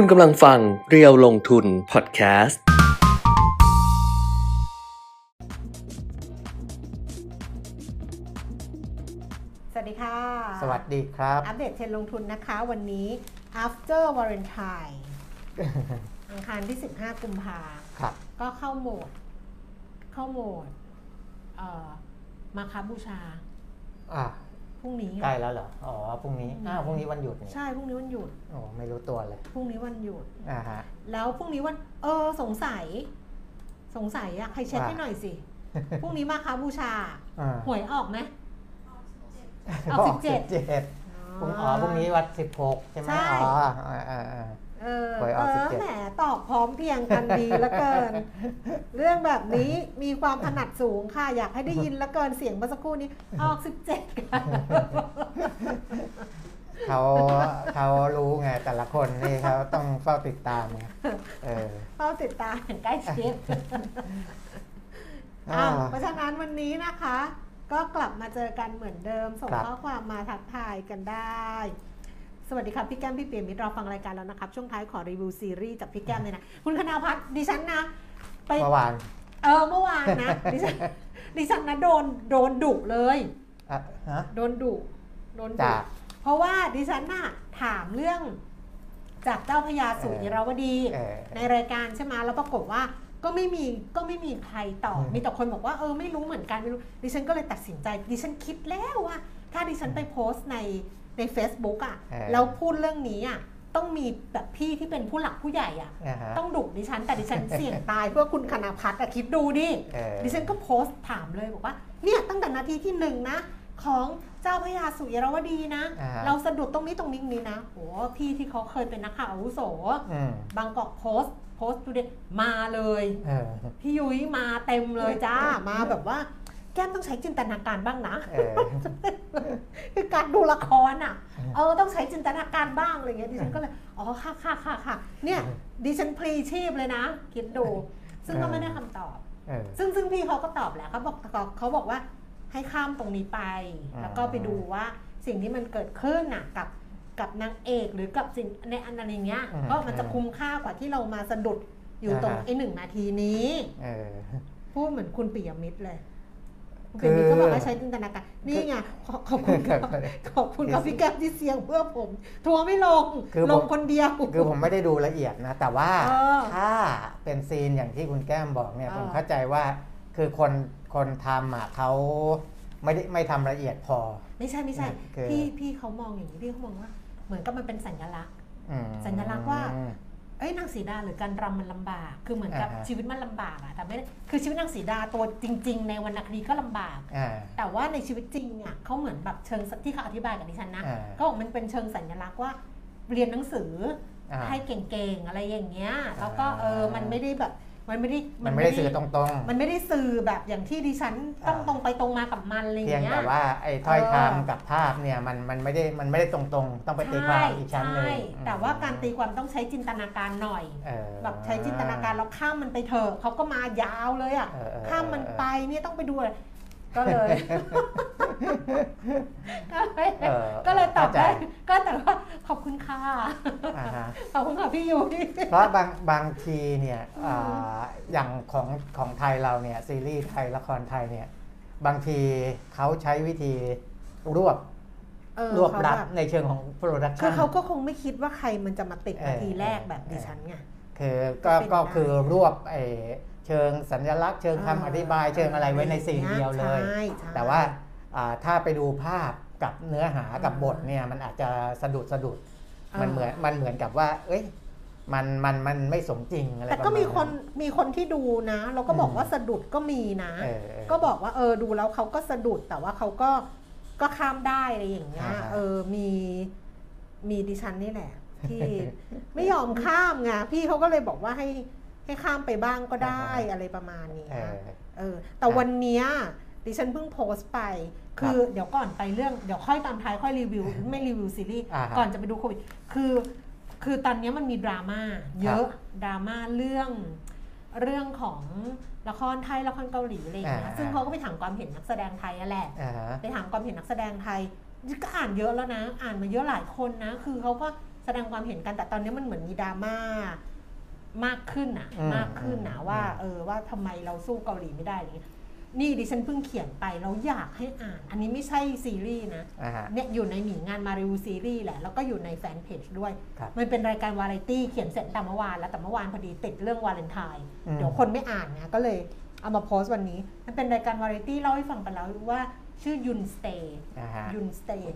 คุณกำลังฟังเรียวลงทุนพอดแคสต์ สวัสดีค่ะ สวัสดีครับ อัปเดตเทรนด์ลงทุนนะคะวันนี้ after Valentine อังคารที่ 15 กุมภาครับ ก็เข้าโหมด เข้าโหมด เอ่อ มาคาบูชา อะพ รุ่งนี้ใกล้แล้วเหรอ อ๋อ พรุ่งนี้ อ้าว พรุ่งนี้วันหยุดนี่ใช่พรุ่งนี้วันหยุดโอ้ไม่รู้ตัวเลย พรุ่งนี้วันหยุด อ่าฮะ แล้วพรุ่งนี้วัน เออ สงสัย สงสัยอะใครเช็คว่าให้หน่อยสิ พรุ่งนี้มาคาบูชา อ่า หวยออกไหม ออกบสิบเจ็ดเจ็ดพรุ่งอ๋อพรุ่งนี้วัดสิบหกใช่ไหมใช่ อ๋ออ่าอ่าอ่า เออหวยอเออกอ17 แหมตอบพร้อมเพรียงกันดีเหลือเกิน เรื่องแบบนี้มีความถนัดสูงค่ะ อยากให้ได้ยินเหลือเกินเสียงเมื่อสักครู่นี้ ออก 17ค่ะ เขาเขารู้ไงแต่ละคนนี่เขาต้องเฝ้าติดตามไงเออ เฝ้าติดตามอย่างใกล้ชิดอ่าอะเพราะฉะนั้นวันนี้นะคะ ก็กลับมาเจอกันเหมือนเดิม ส่งครับ ข้อความมาทักทายกันได้ สวัสดีครับพี่แก้มพี่เปียมิตรรอฟังรายการแล้วนะครับ ช่วงท้ายขอรีวิวซีรีส์จากพี่แก้มเลยนะ คุณคณาพัฒน์ดิฉันนะ ไปเมื่อวานเออเมื่อวานนะดิฉันดิฉันนะโดนโดนดุเลยอะฮะโดนดุโดนดุจาก เพราะว่าดิฉันน่ะถามเรื่องจากเจ้าพญาสุอิราวดี เออ ในรายการใช่ไหมแล้วปรากฏว่าก็ไม่มีก็ไม่มีใครตอบอืมมีแต่คนบอกว่าเออไม่รู้เหมือนกันไม่รู้ดิฉันก็เลยตัดสินใจดิฉันคิดแล้วว่า ถ้าดิฉันไปโพสต์ใน ใน Facebook อะเออแล้วพูดเรื่องนี้อะต้องมีแบบพี่ที่เป็นผู้หลักผู้ใหญ่อะ อ่าฮะ ต้องดุดิฉันแต่ดิฉันเสี่ยงตายเพื่อคุณคณาพัฒน์อะคิดดูดิ เออ ดิฉันก็โพสต์ถามเลยบอกว่าเนี่ยตั้งแต่นาทีที่หนึ่งนะ ของเจ้าพระยาสุยรวดีนะ อ่าฮะ เราสะดุดตรงนี้ตรงนี้นี้นะโหพี่ที่เขาเคยเป็นนักข่าวอาวุโส อืมบางกอกโพสต์โพสต์ดูเดมาเลย เออ พี่ยุ้ยมาเต็มเลยจ้ามาแบบว่า แก้มต้องใช้จินตนาการบ้างนะเออคือการดูละครอะ เออต้องใช้จินตนาการบ้างอะไรเงี้ยดิฉันก็เลย อ๋อค่ะค่ะค่ะค่ะเนี่ยดิฉันพลีชีพเลยนะ คิดดู ซึ่งก็ไม่ได้คำตอบเออซึ่งซึ่งพี่เขาก็ตอบแหละเขาบอกเขาเขาบอกว่าให้ข้ามตรงนี้ไปอ่าแล้วก็ไปดูว่าสิ่งที่มันเกิดขึ้นน่ะกับกับนางเอกหรือกับสิ่งในอันนั้นอย่างเงี้ยก็มันจะคุ้มค่ากว่าที่เรามาสะดุดอยู่ตรงไอ้หนึ่งนาทีนี้เออพูดเหมือนคุณปิยมิตรเลย คุณปิยมิตรก็บอกว่าใช้จินตนาการนี่ไงขอขอบคุณครับขอบคุณครับพี่แก้มที่เสียงเพื่อผมทัวร์ไม่ลงคือผมลงคนเดียว คือผมไม่ได้ดูละเอียดนะ แต่ว่าเออถ้าเป็นซีนอย่างที่คุณแก้มบอกเนี่ยเออผมเข้าใจว่าคือคนคนทำอะเขาไม่ได้ไม่ทำละเอียดพอ ไม่ใช่ไม่ใช่คือพี่พี่เขามองอย่างนี้พี่เขามองว่า เหมือนกับมันเป็นสัญลักษณ์อืมสัญลักษณ์ว่า เอ้ยนางสีดาหรือการรำมันลำบาก คือเหมือนกับอ่าฮะ ชีวิตมันลำบากอะแต่ไม่ได้คือชีวิตนางสีดาตัวจริง ๆ ในวรรณคดีก็ลำบาก อ่า แต่ว่าในชีวิตจริงเนี่ยเขาเหมือนแบบเชิงที่เขาอธิบายกับดิฉันนะอ่าก็บอกมันเป็นเชิงสัญลักษณ์ว่า เรียนหนังสืออ่า ให้เก่งๆอะไรอย่างเงี้ยแล้วก็อ่าเออมันไม่ได้แบบ มันไม่ได้มันไม่ได้สื่อตรงมันไม่ได้สื่อแบบอย่างที่ดิฉันต้องอ่าตรงไปตรงมากับมันอะไรอๆเพียย่างงเงี้ยแต่ว่าไอ้ถ้อยเออคำกับภาพเนี่ยมันมันไม่ได้มันไม่ได้ตรงๆ ต้องไปตีความอีกชั้นหนึ่งใช่แต่ว่าการตีความต้องใช้จินตนาการหน่อยเออแบบใช้จินตนาการแล้วข้ามมันไปเถอะเขาก็มายาวเลยอะเออเออข้ามมันไปเนี่ยต้องไปดูอะไร ก็เลยก็เลยเออก็เลยตอบได้เข้าใจก็แต่ว่าขอบคุณค่ะอ่าฮะขอบคุณค่ะพี่ยูที่เพราะบางบางทีเนี่ยอืมอ่าอย่างของของไทยเราเนี่ยซีรีส์ไทยละครไทยเนี่ยบางทีเขาใช้วิธีรวบเออรวบเขารัดแบบในเชิงของโปรดักคืชัอนเขาก็คงไม่คิดว่าใครมันจะมาติดเออนาทีแรกเออแบบดิฉันไงคือก็เป็นก็ได้คือรวบไอ้ เชิงสัญลักษณ์เชิงคำอธิบายเชิงอะไรไว้ในซีนเดียวเลยใช่ใช่แต่ว่าอ่าถ้าไปดูภาพกับเนื้อหากับอ่าบทเนี่ยมันอาจจะสะดุดสะดุดอ่ามัมันเหมือนมันเหมือนกับว่า เอ้ยมันมันมันไม่สมจริงอะไรแต่ก็มีประาณคนมีคนที่ดูนะเราก็บอกอืมว่าสะดุดก็มีนะเออเออก็บอกว่าเออดูแล้วเขาก็สะดุดแต่ว่าเขาก็ก็ข้ามได้อะไรอย่างเงี้ยอ่าฮะเออมีมีดิฉันนี่แหละที่ไม่ยอมข้ามไงพี่เขาก็เลยบอกว่าให้ ให้ข้ามไปบ้างก็ได้อะไรประมาณนี้เออเออแต่วันเนี้ยดิฉันเพิ่งโพสต์ไป คือเดี๋ยวก่อนไปเรื่องเดี๋ยวค่อยตอนท้ายค่อยรีวิว ไม่รีวิวซีรีส์อ่าฮะก่อนจะไปดูโควิดคือคือตอนเนี้ยมันมีดราม่าเยอะดราม่าเรื่องเรื่องของละครไทยละครเกาหลีอะไรอย่างเงี้ยอ่าซึ่งเขาก็ไปถามความเห็นนักแสดงไทยอะแหละอ่าฮะไปถามความเห็นนักแสดงไทยก็อ่านเยอะแล้วนะ อ่านมาเยอะหลายคนนะ คือเขาก็แสดงความเห็นกันแต่ตอนนี้มันเหมือนมีดราม่า มากขึ้นอะอืมมากขึ้นนะอืม ว่า เออว่าทำไมเราสู้เกาหลีไม่ได้อะไรเงี้ยนี่ดิฉันเพิ่งเขียนไปแล้วอยากให้อ่าน อันนี้ไม่ใช่ซีรีส์นะ อ่าฮะ เนี่ยอยู่ในหมีงานมารีวิวซีรีส์แหละ แล้วก็อยู่ในแฟนเพจด้วย ครับ มันเป็นรายการวาไรตี้เขียนเสร็จแต่เมื่อวานแล้วแต่เมื่อวานพอดีติดเรื่องวาเลนไทน์อืม เดี๋ยวคนไม่อ่านนะก็เลยเอามาโพสต์วันนี้ มันเป็นรายการวาไรตี้เล่าให้ฟังไปแล้วว่าชื่อยุนสเตย์ อ่าฮะ ยุนสเตย์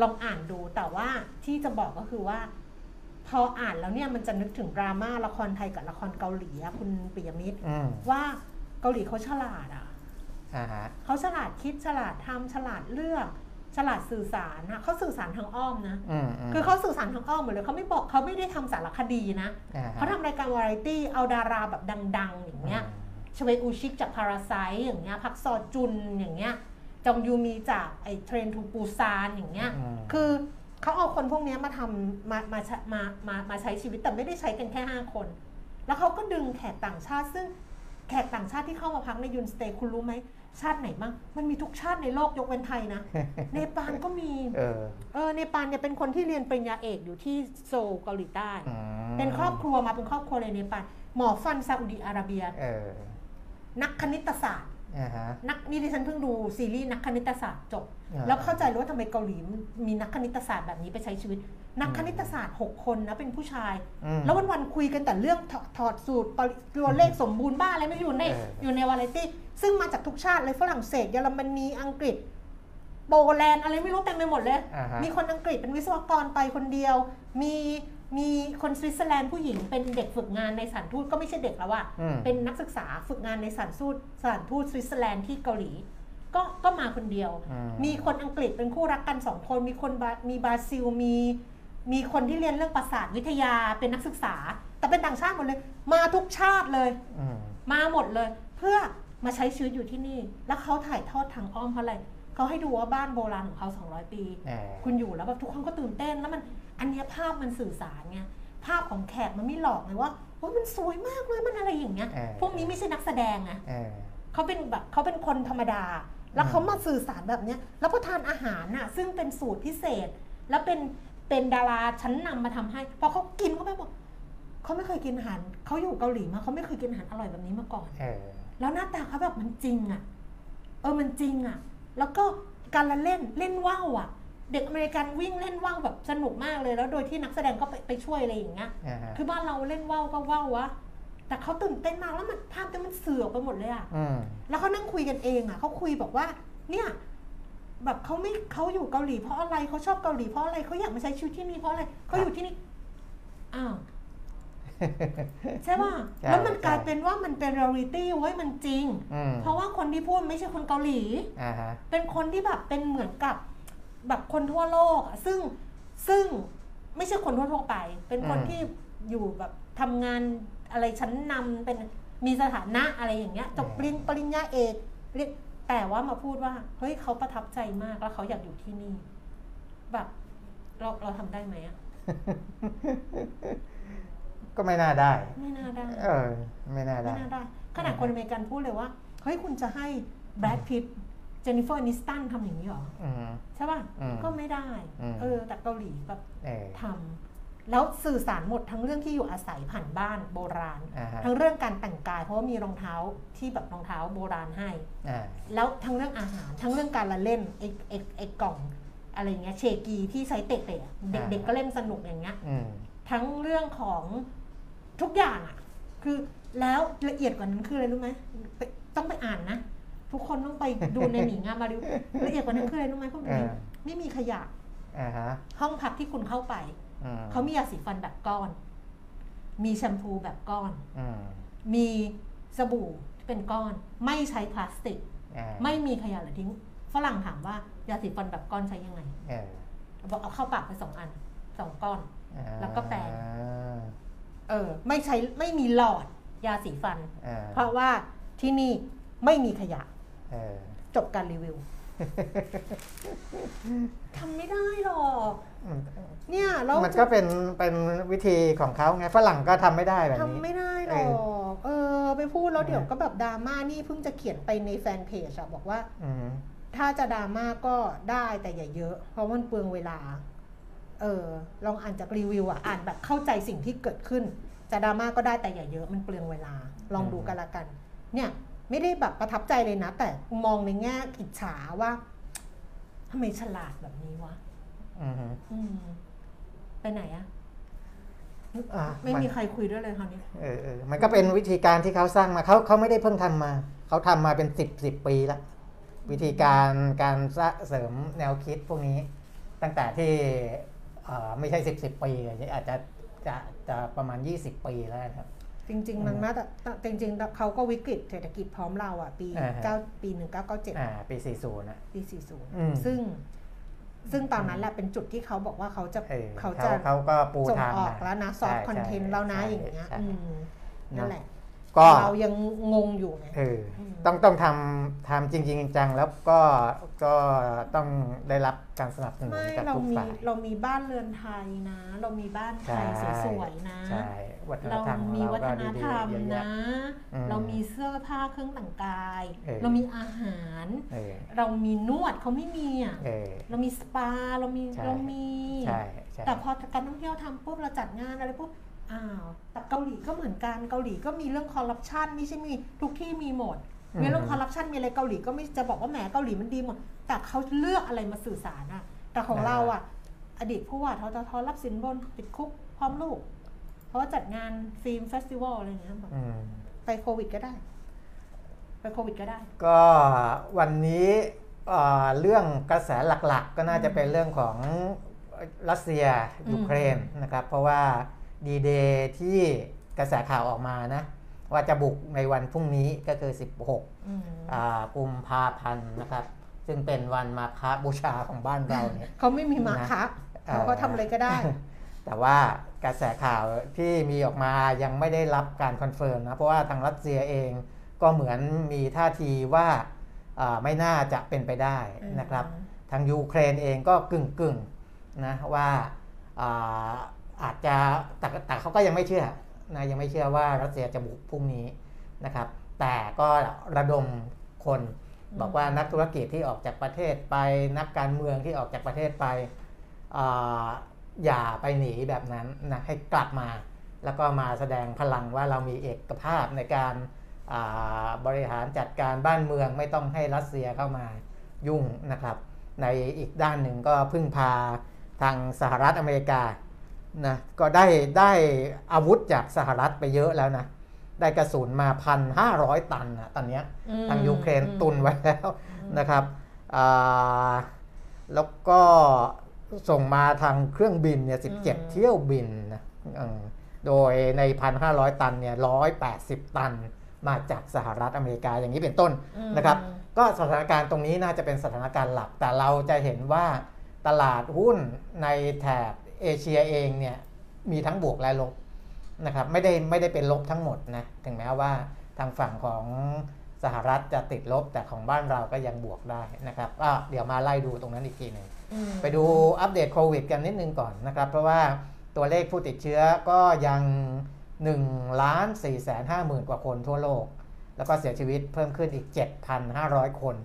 ลองอ่านดูแต่ว่าที่จะบอกก็คือว่า พออ่านแล้วเนี่ยมันจะนึกถึงดราม่าละครไทยกับละครเกาหลีอะคุณปิยมิตรอืมว่าเกาหลีเขาฉลาดอะอ่าฮะเขาฉลาดคิดฉลาดทำฉลาดเลือก ฉลาดสื่อสารนะเขาสื่อสารทางอ้อมนะ อืมมคือเขาสื่อสารทางอ้อมหมดเลยเขาไม่บอกเขาไม่ได้ทำสารคดีนะอ่ฮะเขาทำรายการวาไรตี้เอาดาราแบบดัง ๆ อย่างเงี้ยชเวอูชิกจาก Parasite อย่างเงี้ยพักซอจุนอย่างเงี้ยจองยูมีจากไอ้ Train to Busan อย่างเงี้ย ม คือ เขาเอาคนพวกเนี้ยมาทำมามาใช้มามามาใช้ชีวิตแต่ไม่ได้ใช้กันแค่ 5 คน แล้วเขาก็ดึงแขกต่างชาติซึ่งแขกต่างชาติที่เข้ามาพักใน Youn's Stay คุณรู้ไหมชาติไหนบ้างมันมีทุกชาติในโลกยกเว้นไทยนะ เนปาลก็มีเออเออเนปาลเนี่ยเป็นคนที่เรียนปริญญาเอกอยู่ที่โซลเกาหลีใต้อืมเป็นครอบครัวมาเป็นครอบครัวเลยเนปาลหมอฟันซาอุดิอาระเบียเออนักคณิตศาสตร์อ่าฮะ นักนี่ดิฉันเพิ่งดูซีรีส์นักคณิตศาสตร์จบอ่าแล้วเข้าใจเลยว่าทำไมเกาหลีมีนักคณิตศาสตร์แบบนี้ไปใช้ชีวิต นักคณิตศาสตร์6คนนะเป็นผู้ชายอืมแล้ววันๆคุยกันแต่เรื่องถอถอดสูตรปริตัวเลขสมบูรณ์บ้าอะไรไม่อยู่ในเอออยู่ในวาไรตี้ซึ่งมาจากทุกชาติเลยฝรั่งเศสเยอรมนีอังกฤษโปแลนด์อะไรไม่รู้เต็มไปหมดเลยอ่าฮะมีคนอังกฤษเป็นวิศวกรไปคนเดียว มี มีคนสวิตเซอร์แลนด์ผู้หญิงเป็นเด็กฝึกงานในสถานทูตก็ไม่ใช่เด็กแล้วอะอืม เป็นนักศึกษาฝึกงานในสถานทูตสถานทูตสวิตเซอร์แลนด์ที่เกาหลี ก็ก็มาคนเดียว อืมีคนอังกฤษเป็นคู่รักกันสองคน มีคนบรามีบราซิลมีมีคนที่เรียนเรื่องประสาทวิทยาเป็นนักศึกษา แต่เป็นต่างชาติหมดเลย มาทุกชาติเลย อืม มาหมดเลย เพื่อมาใช้ชีวิตอยู่ที่นี่ แล้วเขาถ่ายทอดทางอ้อมเพราะอะไรเขาให้ดูว่าบ้านโบราณของเขา 200 ปีเออคุณอยู่แล้วแบบทุกคนก็ตื่นเต้นแล้วมัน อันเนี้ยภาพมันสื่อสารไงภาพของแขกมันไม่หลอกไงว่าโอ้ยมันสวยมากเลยมันอะไรอย่างเงี้ยเออพวกนี้ไม่ใช่นักแสดงนะเออเขาเป็นแบบเขาเป็นคนธรรมดา แล้วเขามาสื่อสารแบบเนี้ยแล้วก็ทานอาหารน่ะซึ่งเป็นสูตรพิเศษ แล้วเป็นเป็นดาราชั้นนำมาทำให้พอเขากินเขาไปบอกเขาไม่เคยกินอาหารเขาอยู่เกาหลีมาเขาไม่เคยกินอาหารอร่อยแบบนี้มาก่อนเออแล้วหน้าตาเขาแบบมันจริงอะ่ะ เออมันจริงอะ่ะ แล้วก็การละเล่นเล่นว่าวอะ่ะ เด็กอเมริกันวิ่งเล่นว่าวแบบสนุกมากเลย แล้วโดยที่นักแสดงก็ไปไปช่วยอะไรอย่างเงี้ย อ่าฮะคือบ้านเราเล่นว่าวก็ว่าววะ แต่เขาตื่นเต้นมากแล้วมันภาพที่มันเสือออกไปหมดเลยอะ่ะอืม แล้วเขานั่งคุยกันเองอะ่ะเขาคุยบอกว่า เนี่ย แบบเขาไม่เขาอยู่เกาหลีเพราะอะไรเขาชอบเกาหลีเพราะอะไรเขาอยากมาใช้ชีวิตที่นี่เพราะอะไรเขาอยู่ที่นี่อ้าวใช่ป่ะใช่แล้วมันกลายใช่ เป็นว่ามันเป็นเรียลิตี้เว้ยมันจริง อืมเพราะว่าคนที่พูดไม่ใช่คนเกาหลี อ่าฮะ เป็นคนที่แบบเป็นเหมือนกับ แบบคนทั่วโลกอะซึ่งซึ่งไม่ใช่คนทั่วๆไป เป็นคนอืม ที่อยู่แบบทำงานอะไรชั้นนำเป็นมีสถานะอะไรอย่างเงี้ยจบปริญปริญญาเอกเรียนแต่ว่ามาพูดว่า เฮ้ยเขาประทับใจมากแล้วเขาอยากอยู่ที่นี่ แบบเราเราทำได้ไหมอะก็ไม่น่าได้ ไม่น่าได้ เออ ไม่น่าไม่ได้ น่าได้ขนาดคนอเมริกันพูดเลยว่า เฮ้ย คุณจะให้แบรดพิตต์เจนนิเฟอร์ อนิสตันทำอย่างนี้เหรออืมใช่ป่ะอืมก็ไม่ได้อืมเออ แต่เกาหลีแบบเออทำแล้วสื่อสารหมดทั้งเรื่องที่อยู่อาศัยผ่านบ้านโบราณอ่าฮะทั้งเรื่องการแต่งกาย เพราะว่ามีรองเท้าที่แบบรองเท้าโบราณให้อ่าแล้วทั้งเรื่องอาหารทั้งเรื่องการละเล่นไอ้ไอ้ไอ้กล่องอะไรเงี้ยเชกีที่ใช้เตะๆอะเด็กๆก็เล่นสนุกอย่างเงี้ยอืมทั้งเรื่องของทุกอย่างอะ่ะ คือแล้วละเอียดกว่านั้นคืออะไรรู้ไหมไปต้องไปอ่านนะ ทุกคนต้องไปดูในหนีงานมาดูละเอียดกว่านั้นคืออะไรรู้ไหมพวกนี้อ่าไม่มีขยะอ่าฮะห้องพักที่คุณเข้าไปอืมเขามียาสีฟันแบบก้อน มีแชมพูแบบก้อนอืมมีสบู่ที่เป็นก้อน ไม่ใช้พลาสติกอ่าไม่มีขยะเหลือทิ้งฝรั่งถามว่ายาสีฟันแบบก้อนใช้ยังไงเออบอกเอาเข้าปากไปสองอันสองก้อนอ่าแล้วก็แปรงเออ ไม่ใช้ไม่มีหลอดยาสีฟันอ่าเพราะว่าที่นี่ไม่มีขยะเออ จบการรีวิวทำไม่ได้หรอกอืมเนี่ยแล้วมันก็เป็นเป็นวิธีของเขาไงฝรั่งก็ทำไม่ได้แบบทำนี้ไม่ได้หรเออกเออ ไปพูดแล้วเออเดี๋ยวก็แบบดราม่านี่เพิ่งจะเขียนไปในแฟนเพจอะบอกว่าอืมถ้าจะดราม่าก็ได้แต่อย่าเยอะ เพราะมันเปลืองเวลา เออ ลองอ่านจากรีวิวอะอ่านแบบเข้าใจสิ่งที่เกิดขึ้น จะดราม่าก็ได้แต่อย่าเยอะมันเปลืองเวลา ลองดูกันละกัน เนี่ย ไม่ได้แบบประทับใจเลยนะ แต่มองในแง่อิจฉาว่าทำไมฉลาดแบบนี้วะอือฮึอืมไปไหนอะอะไม่นมีใครคุยด้วยเลยคราวนี้เออเออมันก็เป็นวิธีการที่เขาสร้างมาเขาเขาไม่ได้เพิ่งทำมา เขาทำมาเป็นสิบสิบปีแล้ววิธีการการสร้างเสริมแนวคิดพวกนี้ ตั้งแต่ที่เอ่อไม่ใช่สิบสิบปีเลยอาจจะจะจะประมาณ20ปีแล้วนะครับ จริง ๆ มันมาแต่จริงๆเขาก็วิกฤตเศรษฐกิจพร้อมเราอะ ปีอ่าฮะ เก้าปีหนึ่งเก้าเก้าเจ็ดอ่าปี 40นะปีสี่ศูนย์อืม ซึ่ง ซึ่งตอนนั้นแหละเป็นจุดที่เขาบอกว่าเขาจะเออเขาเขาจะเขาก็ปูส่งทางออกมาแล้วนะซอฟต์ใช่คอนเทนต์ใช่แล้วนะใช่อย่างเงี้ยใช่ อืมนั่นเนอะแหละ ก็เรายังงงอยู่ไงเอออืมต้องต้องทำทำจริงๆจังๆแล้วก็ก็ต้องได้รับการสนับสนุนไม่จากเราทุกมีฝ่ายเรามีบ้านเรือนไทยนะ เรามีบ้านไทยใช่สวยๆนะใช่วัฒนเราธรรมของมีเราวัก็ฒนดีธรรมๆเยอะแยะนะอืมเรามีเสื้อผ้าเครื่องแต่งกายเออเรามีอาหารเออเรามีนวดเขาไม่มีอะเออเรามีสปาเรามีใช่เรามีใช่ใช่แต่พอการท่องเที่ยวทำปุ๊บเราจัดงานอะไรปุ๊บ อ้าวแต่เกาหลีก็เหมือนกันเกาหลีก็มีเรื่องคอร์รัปชันไม่ใช่มีทุกที่มีหมดมีเรื่องคอร์รัปชันมีอะไรเกาหลีก็ไม่จะบอกว่าแหมเกาหลีมันดีหมด แต่เขาเลือกอะไรมาสื่อสารอะแต่ของเราอะอดีตผู้ว่าททท. รับสินบนติดคุกพร้อมลูก เพราะว่าจัดงาน film festival อะไรอย่างเงี้ยแบบอืมไปโควิดก็ได้ ไปโควิดก็ได้ ก็วันนี้เอ่อเรื่องกระแสหลักๆ ก็น่าจะเป็นเรื่องของรัสเซียอืมยูเครนนะครับ เพราะว่า ดีเดย์ที่กระแสข่าวออกมานะ ว่าจะบุกในวันพรุ่งนี้ก็คือ 16อืมอ่ากุมภาพันธ์นะครับ ซึ่งเป็นวันมาฆบูชาของบ้านเราเนี่ยเขาไม่มีมาฆะเอ่อเขาก็ทำอะไรก็ได้ แต่ว่ากระแสข่าวที่มีออกมายังไม่ได้รับการ confirm นะ เพราะว่าทางรัสเซียเองก็เหมือนมีท่าทีว่าอ่าไม่น่าจะเป็นไปได้นะครับ ทางยูเครนเองก็กึ่งกึ่งๆนะว่า อ่าอาจจะแต่แต่เขาก็ยังไม่เชื่อนะยังไม่เชื่อว่ารัสเซียจะบุกพรุ่งนี้นะครับ แต่ก็ระดมคนอืมบอกว่านักธุรกิจที่ออกจากประเทศไปนักการเมืองที่ออกจากประเทศไปอ่าอย่าไปหนีแบบนั้นนะให้กลับมา แล้วก็มาแสดงพลังว่าเรามีเอกภาพในการอ่าบริหารจัดการบ้านเมืองไม่ต้องให้รัสเซียเข้ามายุ่งนะครับ ในอีกด้านหนึ่งก็พึ่งพาทางสหรัฐอเมริกา นะก็ได้ได้อาวุธจากสหรัฐไปเยอะแล้วนะ ได้กระสุนมาพันห้าร้อยตันนะตอนเนี้ยอืมทางยูเครนอืมตุนไว้แล้วนะครับอ่าแล้วก็ส่งมาทางเครื่องบินเนี่ยสิบเจ็ดเที่ยวบินนะอืมโดยในพันห้าร้อยตันเนี่ยร้อยแปดสิบตันมาจากสหรัฐอเมริกาอย่างนี้เป็นต้นอืมนะครับ ก็สถานการณ์ตรงนี้น่าจะเป็นสถานการณ์หลัก แต่เราจะเห็นว่าตลาดหุ้นในแถบ เอเชียเองเนี่ยมีทั้งบวกและลบนะครับไม่ได้ไม่ได้เป็นลบทั้งหมดนะถึงแม้ว่าทางฝั่งของสหรัฐจะติดลบแต่ของบ้านเราก็ยังบวกได้นะครับก็เดี๋ยวมาไล่ดูตรงนั้นอีกทีหนึ่งอืมไปดูอัปเดตโควิดกันนิดนึงก่อนนะครับ เพราะว่าตัวเลขผู้ติดเชื้อก็ยัง1ล้าน4แสน5หมื่นกว่าคนทั่วโลก แล้วก็เสียชีวิตเพิ่มขึ้นอีก 7,500 คน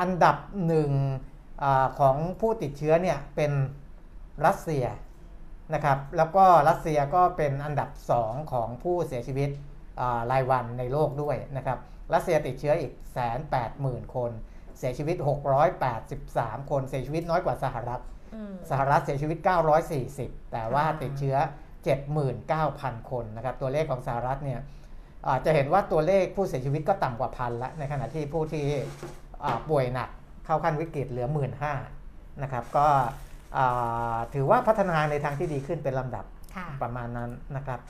อันดับหนึ่งอาของผู้ติดเชื้อเนี่ยเป็นรัสเซีย นะครับแล้วก็รัสเซียก็เป็นอันดับ 2 ของผู้เสียชีวิตอ่ารายวันในโลกด้วยนะครับรัสเซียติดเชื้ออีก180,000คน เสียชีวิต 683 คนเสียชีวิตน้อยกว่าสหรัฐอืมสหรัฐเสียชีวิต 940 แต่ว่าอ่าติดเชื้อ 79,000 คนนะครับตัวเลขของสหรัฐเนี่ยอ่าจะเห็นว่าตัวเลขผู้เสียชีวิตก็ต่ำกว่าพันละในขณะที่ผู้ที่อ่าป่วยหนักเข้าขั้นวิกฤตเหลือ 15 หมื่นนะครับก็อ่า ถือว่าพัฒนาในทางที่ดีขึ้นเป็นลำดับค่ะประมาณนั้นนะครับ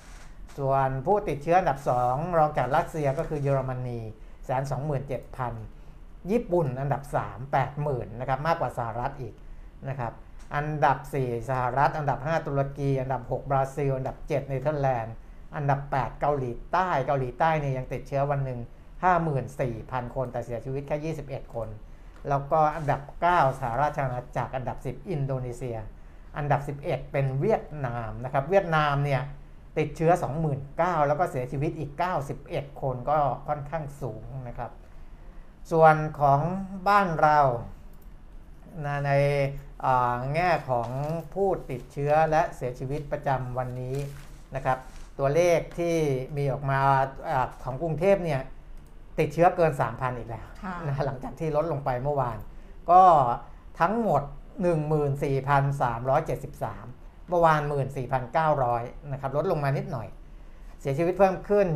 ส่วนผู้ติดเชื้ออันดับ 2 รองจากรัสเซียก็คือเยอรมนีแสนสองหมื่นเจ็ดพันญี่ปุ่นอันดับ 3 80,000นะครับมากกว่าสหรัฐอีกนะครับอันดับ 4 สหรัฐ อันดับ 5 ตุรกี อันดับ 6 บราซิล อันดับ 7 เนเธอร์แลนด์ อันดับ 8 เกาหลีใต้ เกาหลีใต้เนี่ยยังติดเชื้อวันหนึ่ง54,000 คน แต่เสียชีวิตแค่ 21 คน แล้วก็อันดับ 9สหราชอาณาจักรอันดับ 10 อินโดนีเซีย อันดับ 11 เป็นเวียดนามนะครับ เวียดนามเนี่ยติดเชื้อ 29,000 แล้วก็เสียชีวิตอีก 91 คนก็ค่อนข้างสูงนะครับ ส่วนของบ้านเราในแง่ของผู้ติดเชื้อและเสียชีวิตประจำวันนี้นะครับ ตัวเลขที่มีออกมาอาของกรุงเทพเนี่ย ติดเชื้อเกิน 3,000 อีกแล้วค่ะนะหลังจากที่ลดลงไปเมื่อวาน ก็ทั้งหมด 14,373 เมื่อวาน 14,900 นะครับ ลดลงมานิดหน่อย เสียชีวิตเพิ่มขึ้น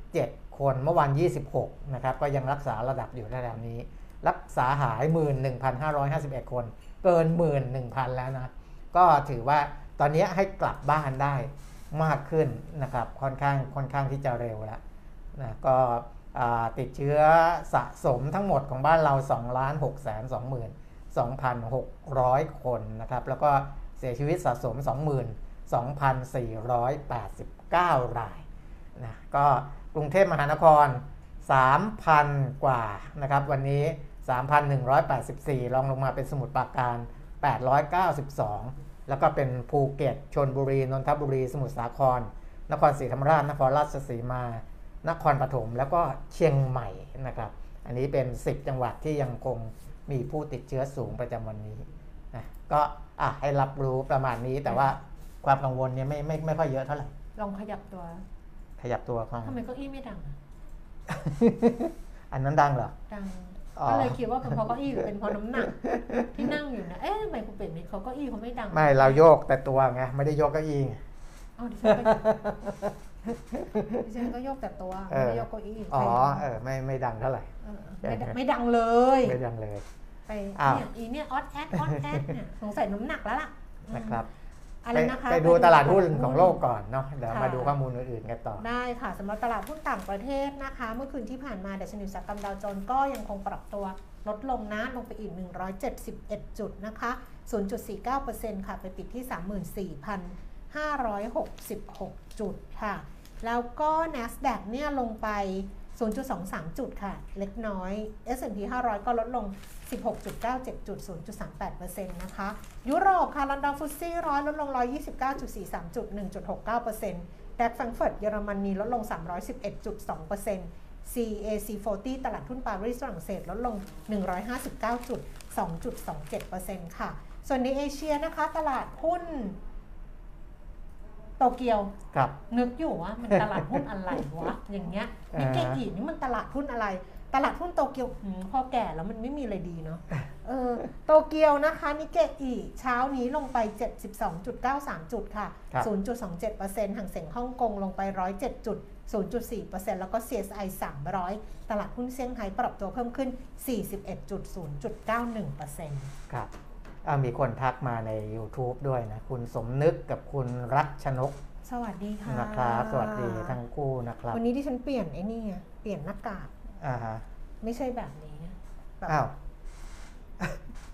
27 คนเมื่อวาน 26 นะครับ ก็ยังรักษาระดับอยู่ระดับนี้ รักษาหาย 11,551 คน เกิน 11,000 แล้วนะ ก็ถือว่าตอนนี้ให้กลับบ้านได้มากขึ้นนะครับ ค่อนข้างค่อนข้างที่จะเร็วแล้วนะก็อ่า ติดเชื้อสะสมทั้งหมดของบ้านเรา2ล้าน6 2 2,600 คนนะครับ แล้วก็เสียชีวิตสะสม 22,489 รายนะก็กรุงเทพมหานคร 3,000 กว่านะครับวันนี้ 3,184ลองลงมาเป็นสมุทรปราการ 892 แล้วก็เป็นภูเก็ตชนบุรี นนทบุรี สมุทรสาคร นครศรีธรรมราช นครราชสีมา นครปฐมแล้วก็เชียงใหม่นะครับ อันนี้เป็น 10 จังหวัดที่ยังคงมีผู้ติดเชื้อสูงประจำวันนี้นะก็อะให้รับรู้ประมาณนี้แต่ว่าความกังวลเนี่ยไม่ไม่ไม่ค่อยเยอะเท่าไหร่ลองขยับตัว ขยับตัวเข้าทำไมเก้าอี้ไม่ดังอะอันนั้นดังเหรอดังอ๋อก็เลยคิดว่าเป็นเพราะเก้าอี้หรือเป็นเพราะน้ำหนักที่นั่งอยู่นะเอ๊ะทำไมคุณเป็ดนี่เขาเก้าอี้เขาไม่ดัง ไม่เราโยกแต่ตัวไงไม่ได้โยกเก้าอี้ไงอ๋อดิฉันก็ ดิฉันก็โยกแต่ตัวเอไม่อได้โยกเก้าอี้อ๋อใครเออไม่ไม่ดังเท่าไหร่เออไม่ดังไม่ดังเลยไม่ดังเลยไปอ้าวเนี่ยอีเนี่ยออดแอดออดแอดเนี่ยสงสัยน้ำหนักแล้วล่ะนะครับอะไรนะคะไปไปดูตลาดหุ้นของโลกก่อนเนาะเดี๋ยวค่ะมาดูข้อมูลอื่นๆกันต่อ ได้ค่ะสำหรับตลาดหุ้นต่างประเทศนะคะ เมื่อคืนที่ผ่านมาดัชนีอุตสาหกรรมดาวโจนส์ก็ยังคงปรับตัวลดลงนะลงไปอีก 171 จุดนะคะ 0.49%ค่ะ ไปปิดที่ 34,566 จุดค่ะ แล้วก็ NASDAQ เนี่ยลงไป 0.23 จุดค่ะ เล็กน้อย S&P 500 ก็ลดลง 16.97 จุด 0.38%นะคะ ยุโรปค่ะลอนดอนฟุตซี่ร้อยลดลง 129.43 จุด 1.69%แดกแฟรงเฟิร์ตเยอรมนีลดลง 311.2% CAC 40 ตลาดทุนปารีสฝรั่งเศสลดลง 159.2.27%ค่ะ ส่วนในเอเชียนะคะ ตลาดหุ้น โตเกียวครับ นึกอยู่ว่ามันตลาดหุ้นอะไรวะอย่างเงี้ยอ่านิเกอีนี่มันตลาดหุ้นอะไร ตลาดหุ้นโตเกียวอืมพอแก่แล้วมันไม่มีอะไรดีเนาะเออโตเกียวนะคะนิเกอีเช้านี้ลงไป 72.93 จุดค่ะครับ0.27%ห่างเสียงฮ่องกงลงไป 107จุด0.4%แล้วก็ CSI 300 ตลาดหุ้นเซี่ยงไฮ้ปรับตัวเพิ่มขึ้น 41.0.91%ครับอ่า มีคนทักมาใน YouTube ด้วยนะ คุณสมนึกกับคุณรัชนก สวัสดีค่ะนะครับ สวัสดีทั้งคู่นะครับ วันนี้ที่ฉันเปลี่ยนไอ้นี่ไงเปลี่ยนหน้ากากอ่าฮะไม่ใช่แบบนี้แบบอ้าว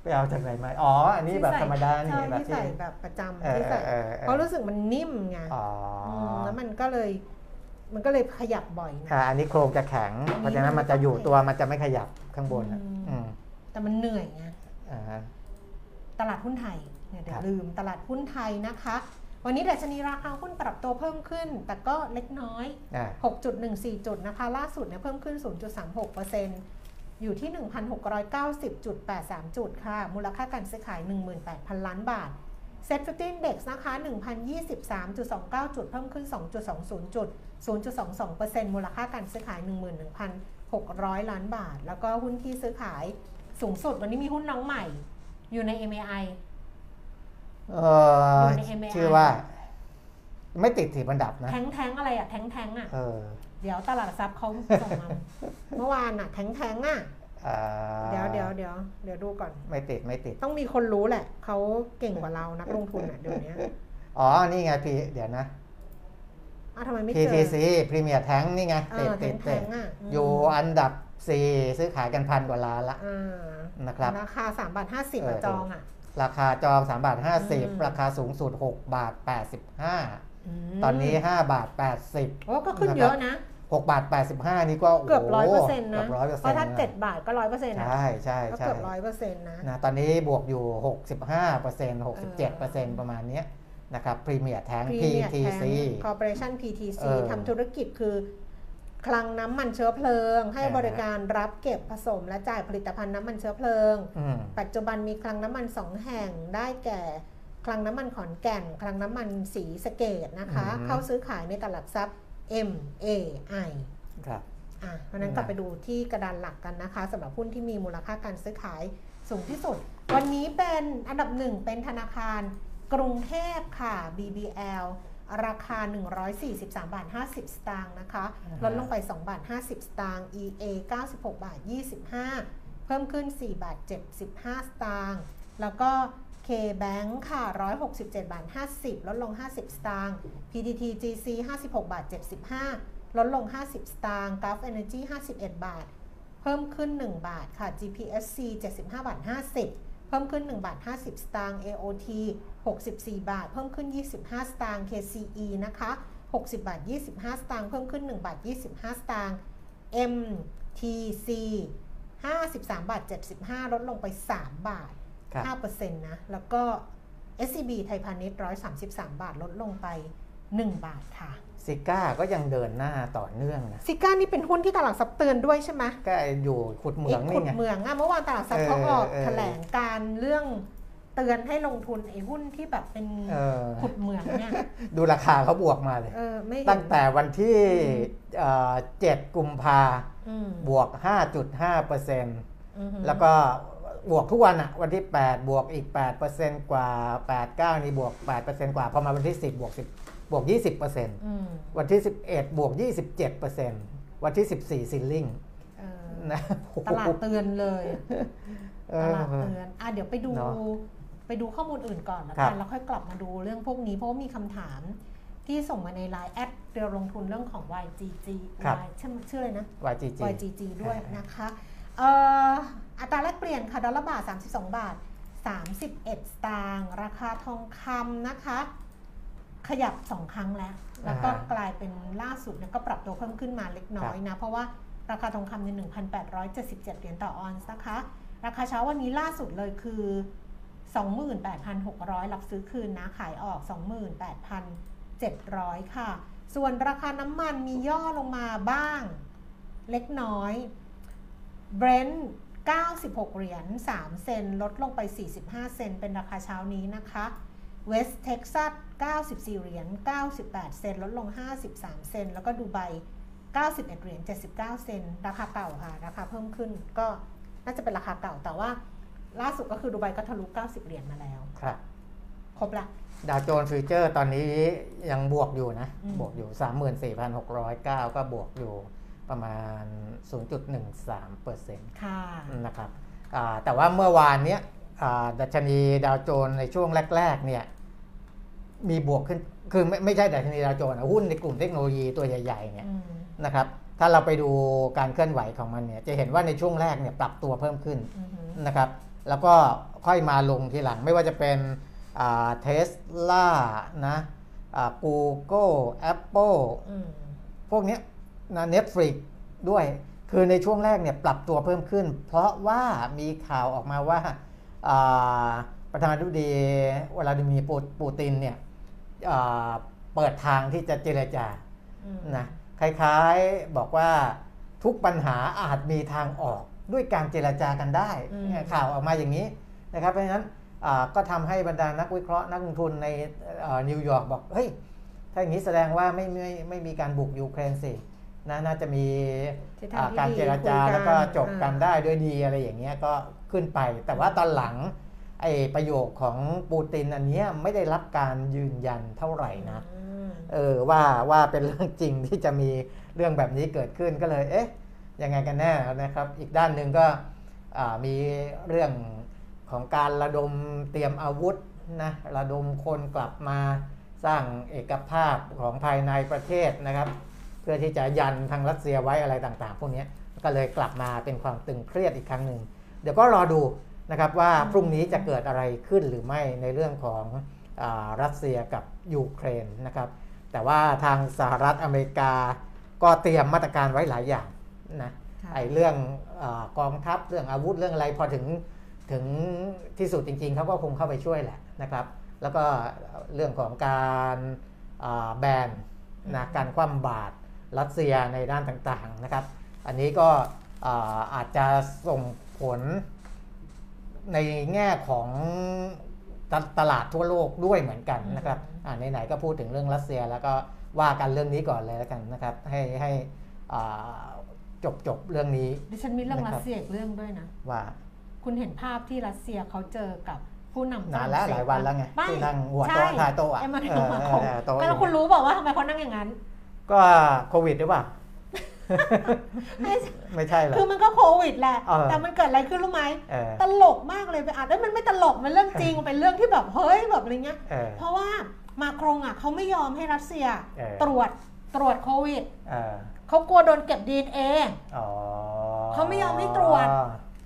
ไปเอาจากไหนมาอ๋อ อันนี้แบบธรรมดานี่ใช่แบบที่ที่ใส่แบบประจำเออที่ใส่เออเออเพราะรู้สึกมันนิ่มไงอ๋ออมแล้วมันก็เลย มันก็เลยขยับบ่อยนะค่ะอันนี้โครงจะแข็งอันนี้เพราะฉะนั้นมันจะอยู่ตัวมันจะไม่ขยับข้างบนอะอืมอืมแต่มันเหนื่อยไงอ่าฮะ ตลาดหุ้นไทยเนี่ยเดี๋ยวครับลืมตลาดหุ้นไทยนะคะ วันนี้ดัชนีราคาหุ้นปรับตัวเพิ่มขึ้น แต่ก็เล็กน้อยอ่า6.14 จุดนะคะ ล่าสุดเนี่ยเพิ่มขึ้น 0.36%อยู่ที่ 1,690.83 จุดค่ะ มูลค่าการซื้อขาย 18,000 ล้านบาท SET fifty index นะคะ 1,023.29 จุด เพิ่มขึ้น 2.20 จุด 0.22%มูลค่าการซื้อขาย 11,600 ล้านบาท แล้วก็หุ้นที่ซื้อขายสูงสุดวันนี้มีหุ้นน้องใหม่ อยู่ใน MAI เอออยู่ใน MAI ชื่อว่า ไม่ติดถีบอันดับนะ แท้งแท้งอะไรอะแท้งแท้งอะเออ เดี๋ยวตลาดทรัพย์เขาส่งมา เมื่อวานอะแท้งแท้งอะอ่าเดี๋ยวเดี๋ยวเดี๋ยวเดี๋ยวดูก่อน ไม่ติดไม่ติด ต้องมีคนรู้แหละ เขาเก่งกว่าเรานักลงทุนอะเดี๋ยวนี้อ๋อ นี่ไงพีเดี๋ยวนะ อ้าวทำไมไม่เจอ PTC Premier Tank นี่ไง เอติดอติดแท้ติดงๆอะมอยู่อันดับ 4 ซื้อขายกันพันกว่าล้านละ อ่า นะครับราคา3บาท50เอออะจองอะราคาจอง3บาทอืม50 ราคาสูงสุด6บาท85มตอนนี้ 5 บาท 80โอ้ก็ขึ้นเยอะนะ6บาท85 นี่ก็โโหเกือบร้อยเปอร์เซ็นต์เกืนะอบร้อยเปอร์เพเซ็นราะต์ถ้าเจ็ดบาทก็ร้อยเปอร์เซ็นต์นะใช่ใช่ก็ใช่เกือบร้อยเปอร์เซ็นต์นะนะ ตอนนี้บวกอยู่ 65เปอร์เซ็นต์67เปอร์เซ็นต์ประมาณเนี้ยนะครับ Premier Tank Premier PTC Tank Corporation PTC เออทำธุรกิจคือ คลังน้ำมันเชื้อเพลิง ให้อ่าฮะบริการรับเก็บผสมและจ่ายผลิตภัณฑ์น้ำมันเชื้อเพลิงอืมปัจจุบันมีคลังน้ำมันสองแห่งได้แก่คลังน้ำมันขอนแก่น คลังน้ำมันสีสะเกดนะคะอืมเข้าซื้อขายในตลาดทรัพย์ M A I ครับอะเพราะฉะนั้นนะกลับไปดูที่กระดานหลักกันนะคะสำหรับหุ้นที่มีมูลค่าการซื้อขายสูงที่สุด วันนี้เป็นอันดับหนึ่งเป็นธนาคารกรุงเทพค่ะ BBL ราคา 143 บาท 50 สตางค์นะคะอ่าฮะลดลงไป 2 บาท 50 สตางค์ EA 96 บาท 25 เพิ่มขึ้น 4 บาท 75 สตางค์ แล้วก็ K-Bank ค่ะ 167 บาท 50 ลดลง 50 สตางค์ PTT GC 56 บาท 75 ลดลง 50 สตางค์ Gulf Energy 51 บาท เพิ่มขึ้น 1 บาทค่ะ GPSC 75 บาท 50 เพิ่มขึ้น 1 บาท 50 สตางค์ AOT 64 บาท เพิ่มขึ้น 25 สตางค์ KCE นะคะ 60 บาท 25 สตางค์เพิ่มขึ้น 1 บาท 25 สตางค์ MTC 53 บาท 75 ลดลงไป 3 บาทครับ5%นะ แล้วก็ SCB ไทยพาณิชย์ 133 บาทลดลงไป 1 บาทค่ะซิก้าก็ยังเดินหน้าต่อเนื่องนะซิก้านี่เป็นหุ้นที่ตลาดซับเตือนด้วยใช่ไหมก็อยู่ขุดเหมืองขุนี่ดไงเหมืองอะเมื่อวานตลาดซับเออเขาออกเออแถลงการเรื่อง เตือนให้ลงทุนไอ้หุ้นที่แบบเป็นเออ ขุดเหมืองเนี่ย ดูราคาเขาบวกมาเลย เออไม่เห็ตั้นงแต่วันที่เอ่อ7กุมภาอืมบวก 5.5เปอร์เซ็นต์อือหือแล้วก็บวกทุกวันอะวันที่ 8 บวกอีก 8%กว่า 8 9 นี่บวก 8%กว่า พอมาวันที่ 10 บวก 10 บวก 20%อืมวันที่ 11 บวก 27%วันที่ 14 ceilingเออนะตลาดเตือนเลยเออตลาดเตือน อะเดี๋ยวไปดูเนอะ ไปดูข้อมูลอื่นก่อนแล้วครับกันแล้วค่อยกลับมาดูเรื่องพวกนี้ เพราะว่ามีคำถามที่ส่งมาใน LINE add เรือลงทุนเรื่องของ YGG ครับ Y ชื่อชื่ออะไรนะ YGG YGG ด้วยอ่านนะคะเอ่ออัตราแลกเปลี่ยนค่ะ ดอลลาร์บาท 32 บาท 31 สตางค์ราคาทองคำนะคะ ขยับ 2 ครั้งแล้ว แล้วก็อ่าฮะกลายเป็นล่าสุดเนี่ยก็ปรับตัวเพิ่มขึ้นมาเล็กน้อยนะ เพราะว่าราคาทองคำใน 1,877 เหรียญต่อออนซ์นะคะ ราคาเช้าวันนี้ล่าสุดเลยคือ 28,600 รับซื้อคืนนะ ขายออก 28,700 ค่ะ ส่วนราคาน้ำมันมีย่อลงมาบ้างเล็กน้อย Brent 96 เหรียญ 3 เซนต์ ลดลงไป 45 เซนต์ เป็นราคาเช้านี้นะคะ West Texas 94 เหรียญ 98 เซนต์ ลดลง 53 เซนต์ แล้วก็ดูไบ 91 เหรียญ 79 เซนต์ ราคาเก่าค่ะ ราคาเพิ่มขึ้นก็น่าจะเป็นราคาเก่าแต่ว่า ล่าสุดก็คือดูไบก็ทะลุ 90 เหรียญมาแล้ว ครับ ครบละ ดาวโจนส์ฟิวเจอร์ตอนนี้ยังบวกอยู่นะ อืม บวกอยู่ 34,609 ก็บวกอยู่ประมาณ 0.13เปอร์เซ็นต์ค่ะ นะครับอ่าแต่ว่าเมื่อวานเนี้ยอ่าดัชนีดาวโจนส์ในช่วงแรก ๆ เนี่ย มีบวกขึ้น คือไม่ไม่ใช่ดัชนีดาวโจนส์อะหุ้นในกลุ่มเทคโนโลยีตัวใหญ่ ๆ เนี่ย อืม นะครับ ถ้าเราไปดูการเคลื่อนไหวของมันเนี่ย จะเห็นว่าในช่วงแรกเนี่ยปรับตัวเพิ่มขึ้น อือหือนะครับ แล้วก็ค่อยมาลงทีหลัง ไม่ว่าจะเป็นเทสลานะ Google Apple อืมพวกเนี้ยนะ Netflix ด้วย คือในช่วงแรกเนี่ยปรับตัวเพิ่มขึ้น เพราะว่ามีข่าวออกมาว่าอ่าประธานาธิบดีวลาดิมีร์ปูปูตินเนี่ยอ่าเปิดทางที่จะเจรจาอืมนะคล้ายๆบอกว่าทุกปัญหาอาจมีทางออก ด้วยการเจรจากันได้อืมเนี่ยข่าวออกมาอย่างนี้นะครับ เพราะฉะนั้นอ่าก็ทำให้บรรดานักวิเคราะห์นักลงทุนในนิวยอร์กบอกเฮ้ยถ้าอย่างนี้แสดงว่าไม่ไม่ไม่มีการบุกยูเครนสินะน่าจะมีทิศทางอ่าที่การดีเจรจาคุยกันแล้วก็จบกันอ่าได้ด้วยดีอะไรอย่างเงี้ยก็ขึ้นไป แต่ว่าตอนหลังไอ้ประโยคของปูตินอันเนี้ยไม่ได้รับการยืนยันเท่าไหร่นะอืมเออว่าว่าเป็นเรื่องจริงที่จะมีเรื่องแบบนี้เกิดขึ้นก็เลย เอ๊ะ ยังไงกันแน่นะครับ อีกด้านหนึ่งก็มีเรื่องของการระดมเตรียมอาวุธนะระดมคนกลับมาสร้างเอกภาพของภายในประเทศนะครับ เพื่อที่จะยันทางรัสเซียไว้อะไรต่างๆ พวกนี้ก็เลยกลับมาเป็นความตึงเครียดอีกครั้งหนึ่งเดี๋ยวก็รอดูนะครับว่าพรุ่งนี้จะเกิดอะไรขึ้นหรือไม่ในเรื่องของอรัสเซียกับยูเครนนะครับ แต่ว่าทางสหรัฐอเมริกาก็เตรียมมาตรการไว้หลายอย่าง นะค่ะไอ้เรื่องอากองทัพเรื่องอาวุธเรื่องอะไรพอถึงถึงที่สุดจริงๆเขาก็คงเข้าไปช่วยแหละนะครับ แล้วก็เรื่องของการอ่าแบนนะการคว่ำบาตรรัสเซียในด้านต่างๆนะครับ อันนี้ก็อ่าอาจจะส่งผลในแง่ของตตลาดทั่วโลกด้วยเหมือนกันนะครับอ่าไหนๆก็พูดถึงเรื่องรัสเซีย แล้วก็ว่ากันเรื่องนี้ก่อนเลยแล้วกันนะครับ ให้ให้อ่า จบจบเรื่องนี้ดิฉันมีเรื่องนะครับรัสเซียอีกเรื่องด้วยนะ ว่า คุณเห็นภาพที่รัสเซียเขาเจอกับผู้นำฝนานรั่งแล้วเศสหลายวันแล้วไงม่ที่นั่งหัวใช่โต๊ะทายโต๊ะอะเอ็มมาเอนูอมาเอคองเออโต๊ะแล้วคุณรู้บอกว่าทำไมเขานั่งอย่างนั้น ก็โควิดหรือเปล่าไม่ใช่ไม่ใช่เหรอคือมันก็โควิดแหละเออแต่มันเกิดอะไรขึ้นรู้ไหมเออตลกมากเลยไปอ่านเอ้ยมันไม่ตลก มันเรื่องจริงมันเป็นเรื่องที่แบบเฮ้ยแบบอะไรเงี้ยเออเพราะว่ามาครงอะเขาไม่ยอมให้รัสเซียเออตรวจตรวจโควิด เออเขากลัวโดนเก็บดีเออ๋อเขาไม่ยอมให้ตรวจ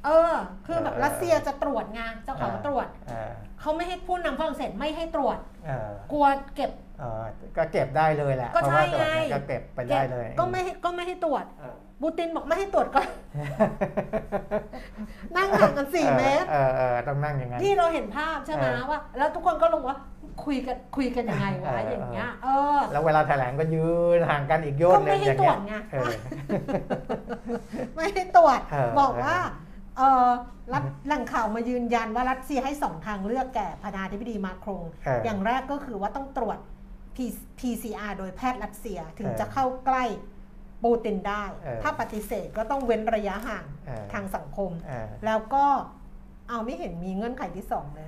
เออ คือแบบเออรัสเซียจะตรวจไงเจ้าของเออตรวจเออเขาไม่ให้ผู้นำฝรั่งเศสไม่ให้ตรวจเออกลัวเก็บเออก็เก็บได้เลยแหละก็เพราะว่าใช่ตรวจเนี่ยไงก็เก็บไปได้เลย ก็ไม่ให้ก็ไม่ให้ตรวจเออ บูตินบอกไม่ให้ตรวจก็นั่งห่างกันสี่เมตร เออเออต้องนั่งอย่างนั้นที่เราเห็นภาพใช่ไหมเออว่า แล้วทุกคนก็ลงว่าคุยกันคุยกันยังไงวะเอออย่างเงี้ย เออ แล้วเวลาแถลงก็ยืนห่างกันอีกโยนหนึงก็ไม่ให้อย่างเงี้ยตรวจไงเออไม่ให้ตรวจเออบอกว่าเออรัฐแหล่งข่าวมายืนยันว่ารัสเซียให้สองทางเลือกแก่ประธานาธิบดีมาครงเอออย่างแรกก็คือว่าต้องตรวจ P- PCR โดยแพทย์รัสเซียถึงเออจะเข้าใกล้ ปูตินได้เออถ้าปฏิเสธก็ต้องเว้นระยะห่างเออทางสังคมเออแล้วก็เอาไม่เห็นมีเงื่อนไขที่สองเลย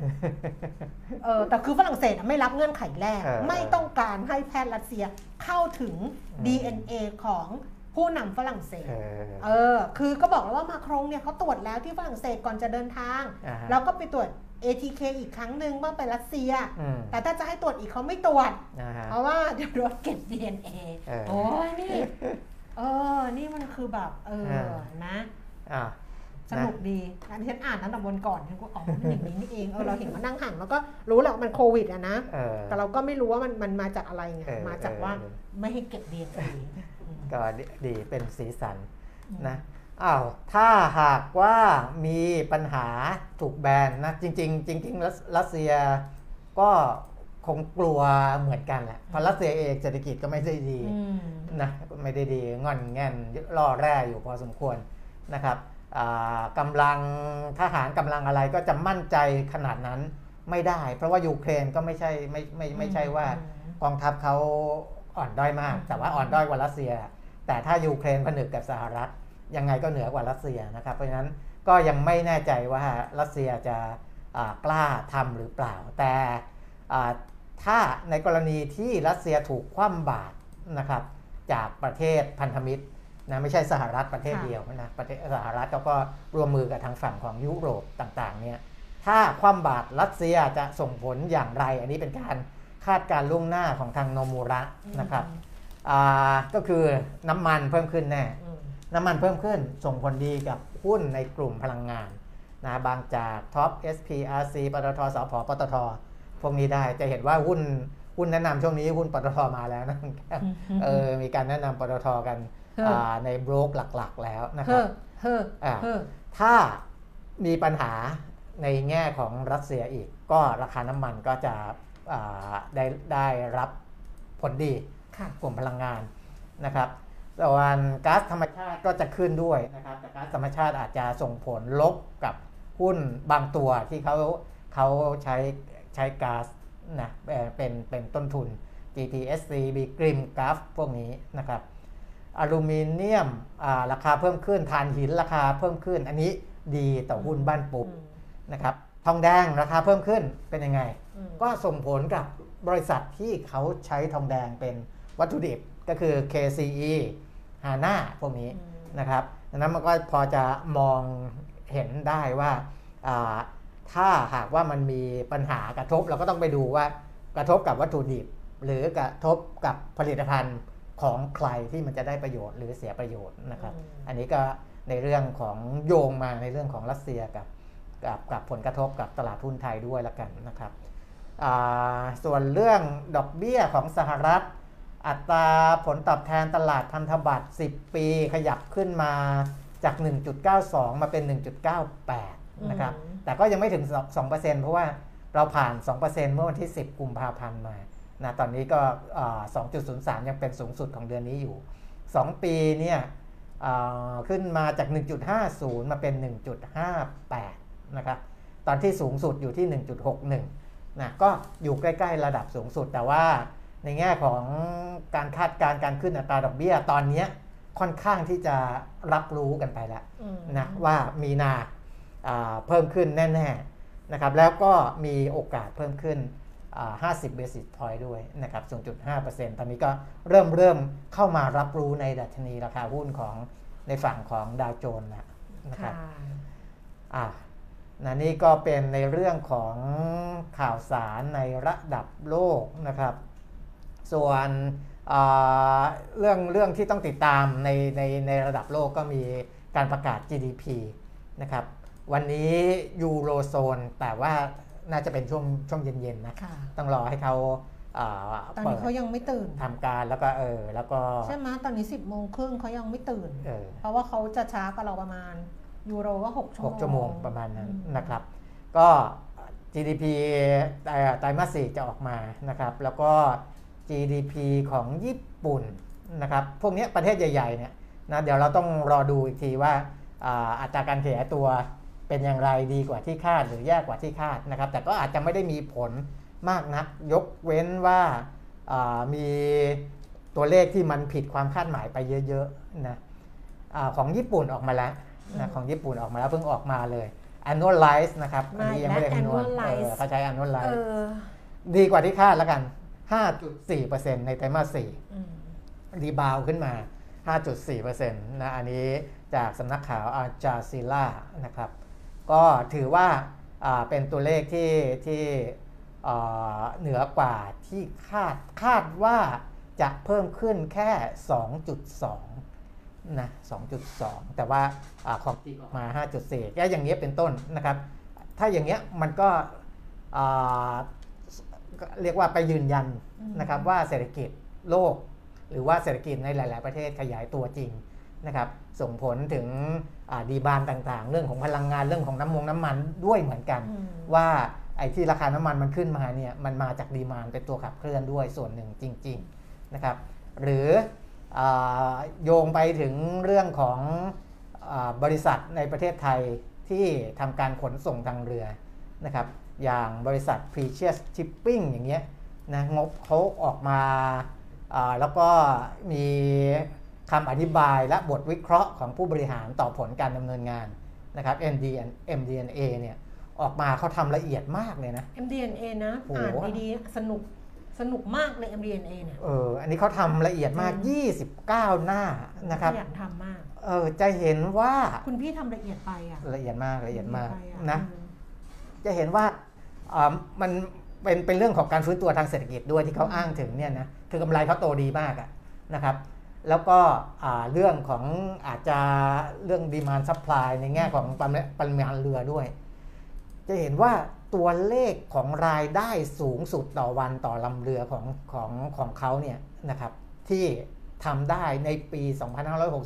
เออแต่คือฝรั่งเศสอะไม่รับเงื่อนไขแรกเออไม่ต้องการให้แพทย์รัสเซียเข้าถึงอืม DNA ของผู้นำฝรั่งเศสเออเออ คือก็บอกแล้วว่ามาครงเนี่ยเขาตรวจแล้วที่ฝรั่งเศสก่อนจะเดินทางอ่าฮะแล้วก็ไปตรวจ ATK อีกครั้งหนึ่งเมื่อไปรัสเซียอืมแต่ถ้าจะให้ตรวจอีกเขาไม่ตรวจนะฮะเพราะว่าเดี๋ยวโดนเก็บ DNA เออโอ้ยนี่ เออ นี่มันคือแบบ เอเอออนะอะสนุกดีอันที่ฉันอ่านตั้งแต่วันก่อนฉันก็อ๋อมันอย่างนี้นี่เอง เออเราเห็นมานั่งห่างแล้วก็รู้แหละว่ามันโควิดอะนะเออแต่เราก็ไม่รู้ว่ามันมันมาจากอะไรไงเออมาจากว่าเออไม่ให้เก็บ DNA อืมก็ดีดีเป็นสีสันนะอ้าวถ้าหากว่ามีปัญหาถูกแบนนะจริง ๆ จริง ๆ รัสรัสเซียก็ คงกลัวเหมือนกันแหละเพราะรัสเซียเองเศรษฐกิจก็ไม่ได้ดีอืมนะไม่ได้ดีงอนแง่นล่อแร่อยู่พอสมควรนะครับอ่ากำลังทหารกำลังอะไรก็จะมั่นใจขนาดนั้นไม่ได้ เพราะว่ายูเครนก็ไม่ใช่ไม่ไม่ไม่ใช่ว่ากองทัพเขาอ่อนด้อยมาก แต่ว่าอ่อนด้อยกว่ารัสเซีย แต่ถ้ายูเครนผนึกกับสหรัฐ ยังไงก็เหนือกว่ารัสเซียนะครับเพราะฉะนั้นก็ยังไม่แน่ใจว่ารัสเซียจะอ่ากล้าทำหรือเปล่า แต่อ่า ถ้าในกรณีที่รัสเซียถูกคว่ำบาตรนะครับจากประเทศพันธมิตรนะไม่ใช่สหรัฐประเทศค่ะเดียวนะประเทศสหรัฐเขาก็ร่วมมือกับทางฝั่งของยุโรปต่างๆเนี่ยถ้าคว่ำบาตรรัสเซียจะส่งผลอย่างไร อันนี้เป็นการคาดการณ์ล่วงหน้าของทางโนมูระนะครับอ่าก็คือน้ำมันเพิ่มขึ้นแน่อืมน้ำมันเพิ่มขึ้นส่งผลดีกับหุ้นในกลุ่มพลังงานนะบางจากท็อป SPRC ปตทสพปตท พวกนี้ได้จะเห็นว่าหุ้นหุ้นแนะนำช่วงนี้หุ้นปตทมาแล้วนะเออมีการแนะนำปตทกันเฮ้ออ่าในโบรกหลักๆแล้วนะคเฮ้รับอเฮ้ออ่าเฮ้อถ้ามีปัญหาในแง่ของรัสเซียอีก ก็ราคาน้ำมันก็จะอ่าได้ได้รับผลดีค่ะกลุ่มพลังงานนะครับส่วนก๊าซธรรมชาติก็จะขึ้นด้วยนะครับแต่ก๊าซธรรมชาติอาจจะส่งผลลบกับหุ้นบางตัวที่เขาเขาใช้ ใช้ก๊าซนะเอ่อเป็นเป็นต้นทุน GPSC b กริมกราฟพวกนี้นะครับอลูมิเนียมอ่าราคาเพิ่มขึ้นถ่านหินราคาเพิ่มขึ้น อันนี้ดีต่อหุ้นบ้านปุ๊บอืมนะครับทองแดงราคาเพิ่มขึ้นเป็นยังไงอืมก็ส่งผลกับบริษัทที่เขาใช้ทองแดงเป็นวัตถุดิบก็คือ KCE HANA พวกนี้อืมนะครับดังนั้นมันก็พอจะมองเห็นได้ว่าอ่า ถ้าหากว่ามันมีปัญหากระทบเราก็ต้องไปดูว่ากระทบกับวัตถุดิบ หรือกระทบกับผลิตภัณฑ์ของใครที่มันจะได้ประโยชน์หรือเสียประโยชน์นะครับอืมอันนี้ก็ในเรื่องของโยงมาในเรื่องของรัสเซียกับกับกับผลกระทบกับตลาดหุ้นไทยด้วยละกันนะครับอ่าส่วนเรื่องดอกเบี้ยของสหรัฐ อัตราผลตอบแทนตลาดพันธบัตร 10 ปีขยับขึ้นมาจาก 1.92 มาเป็น 1.98 นะครับอืม แต่ก็ยังไม่ถึง 2%เพราะว่าเราผ่าน 2%เมื่อวันที่ 10 กุมภาพันธ์มานะตอนนี้ก็อ่า2.03 ยังเป็นสูงสุดของเดือนนี้อยู่ 2 ปีเนี่ยอ่าขึ้นมาจาก 1.50 มาเป็น 1.58 นะครับ ตอนที่สูงสุดอยู่ที่ 1.61 นะ ก็อยู่ใกล้ๆระดับสูงสุด แต่ว่าในแง่ของการคาดการณ์การขึ้นอัตราดอกเบี้ย ตอนเนี้ยค่อนข้างที่จะรับรู้กันไปแล้วอืมนะว่ามีนาอ่า เพิ่มขึ้นแน่ๆนะครับแล้วก็มีโอกาสเพิ่มขึ้นอ่า50 basis point ด้วยนะครับ 0.5%ตอนนี้ก็เริ่มเริ่มเข้ามารับรู้ในดัชนีราคาหุ้นของในฝั่งของดาวโจนส์แล้วนะครับค่ะอะนะนี่ก็เป็นในเรื่องของข่าวสารในระดับโลกนะครับ ส่วนอ่าเรื่องเรื่องที่ต้องติดตามในในในระดับโลกก็มีการประกาศ GDP นะครับ วันนี้ยูโรโซน แต่ว่าน่าจะเป็นช่วงช่วงเย็นๆนะค่ะต้องรอให้เขาอ่าตอนเปินี้ดเขายังไม่ตื่นทำการแล้วก็เออแล้วก็ใช่ไหมตอนนี้สิบโมงครึ่งเขายังไม่ตื่นเออเพราะว่าเขาจะช้ากว่าเราประมาณยูโรก็หกชั่วโมง6ชั่วโมงประมาณนั้นอืมนะครับ ก็ GDP ไตรไตรมาสสี่จะออกมานะครับ แล้วก็ GDP ของญี่ปุ่นนะครับ พวกเนี้ยประเทศใหญ่ๆเนี่ยนะเดี๋ยวเราต้องรอดูอีกทีว่าอ่าอัตราการขยายตัว เป็นอย่างไรดีกว่าที่คาดหรือแย่กว่าที่คาดนะครับ แต่ก็อาจจะไม่ได้มีผลมากนัก ยกเว้นว่าอ่ามีตัวเลขที่มันผิดความคาดหมายไปเยอะๆนะอาของญี่ปุ่นออกมาแล้วนะของญี่ปุ่นออกมาแล้วเพิ่งออกมาเลย annualize นะครับอันนี้ยังไม่ได้คำนวณเออเขาใช้เอ annualize อดีกว่าที่คาดแล้วกัน 5.4%ในไตรมาสอืม4รีบาวขึ้นมา 5.4%นะอันนี้จากสำนักข่าวอาจาซิล่านะครับ ก็ถือว่าอ่าเป็นตัวเลขที่ที่อ่าเหนือกว่าที่คาดคาดว่าจะเพิ่มขึ้นแค่ 2.2 นะ 2.2 แต่ว่าอาของจริงออกมา 5.4 ก็อย่างเงี้ยเป็นต้นนะครับ ถ้าอย่างเงี้ยมันก็อ่าก็เรียกว่าไปยืนยันอืมนะครับว่าเศรษฐกิจโลก หรือว่าเศรษฐกิจในหลาย ๆ ประเทศขยายตัวจริงนะครับ ส่งผลถึงอ่า ดีบานต่างๆ เรื่องของพลังงานเรื่องของน้ำมงน้ำมันด้วยเหมือนกันอืมว่าไอ้ที่ราคาน้ำมันมันขึ้นมาเนี่ยมันมาจากดีมานเป็นตัวขับเคลื่อนด้วยส่วนหนึ่งจริงๆนะครับหรืออาโยงไปถึงเรื่องของอาบริษัทในประเทศไทยที่ทำการขนส่งทางเรือนะครับอย่างบริษัท Precious Shipping อย่างเงี้ยนะงบเขาออกมาอ่าแล้วก็มี คำอธิบายและบทวิเคราะห์ของผู้บริหารต่อผลการดำเนินงานนะครับ MDN MDNA เนี่ยออกมาเขาทำละเอียดมากเลยนะ MDNA นะโอ้โหอ่านดีๆสนุกสนุกมากเลย MDNA เนี่ยเอออันนี้เขาทำละเอียดมากอืม29 หน้านะครับขยันทำมากเออจะเห็นว่าคุณพี่ทำละเอียดไปอะละเอียดมากละเอียดมากไปอนะอืมจะเห็นว่าอ่ามันเป็นเป็นเรื่องของการฟื้นตัวทางเศรษฐกิจด้วยที่เขาอ้างถึงเนี่ยนะคือกำไรเขาโตดีมากอะนะครับ แล้วก็อ่าเรื่องของอาจจะเรื่อง demand supply ในแง่ของปริมาณปริมาณเรือด้วย จะเห็นว่าตัวเลขของรายได้สูงสุดต่อวันต่อลำเรือของของของเขาเนี่ยนะครับ ที่ทำได้ในปี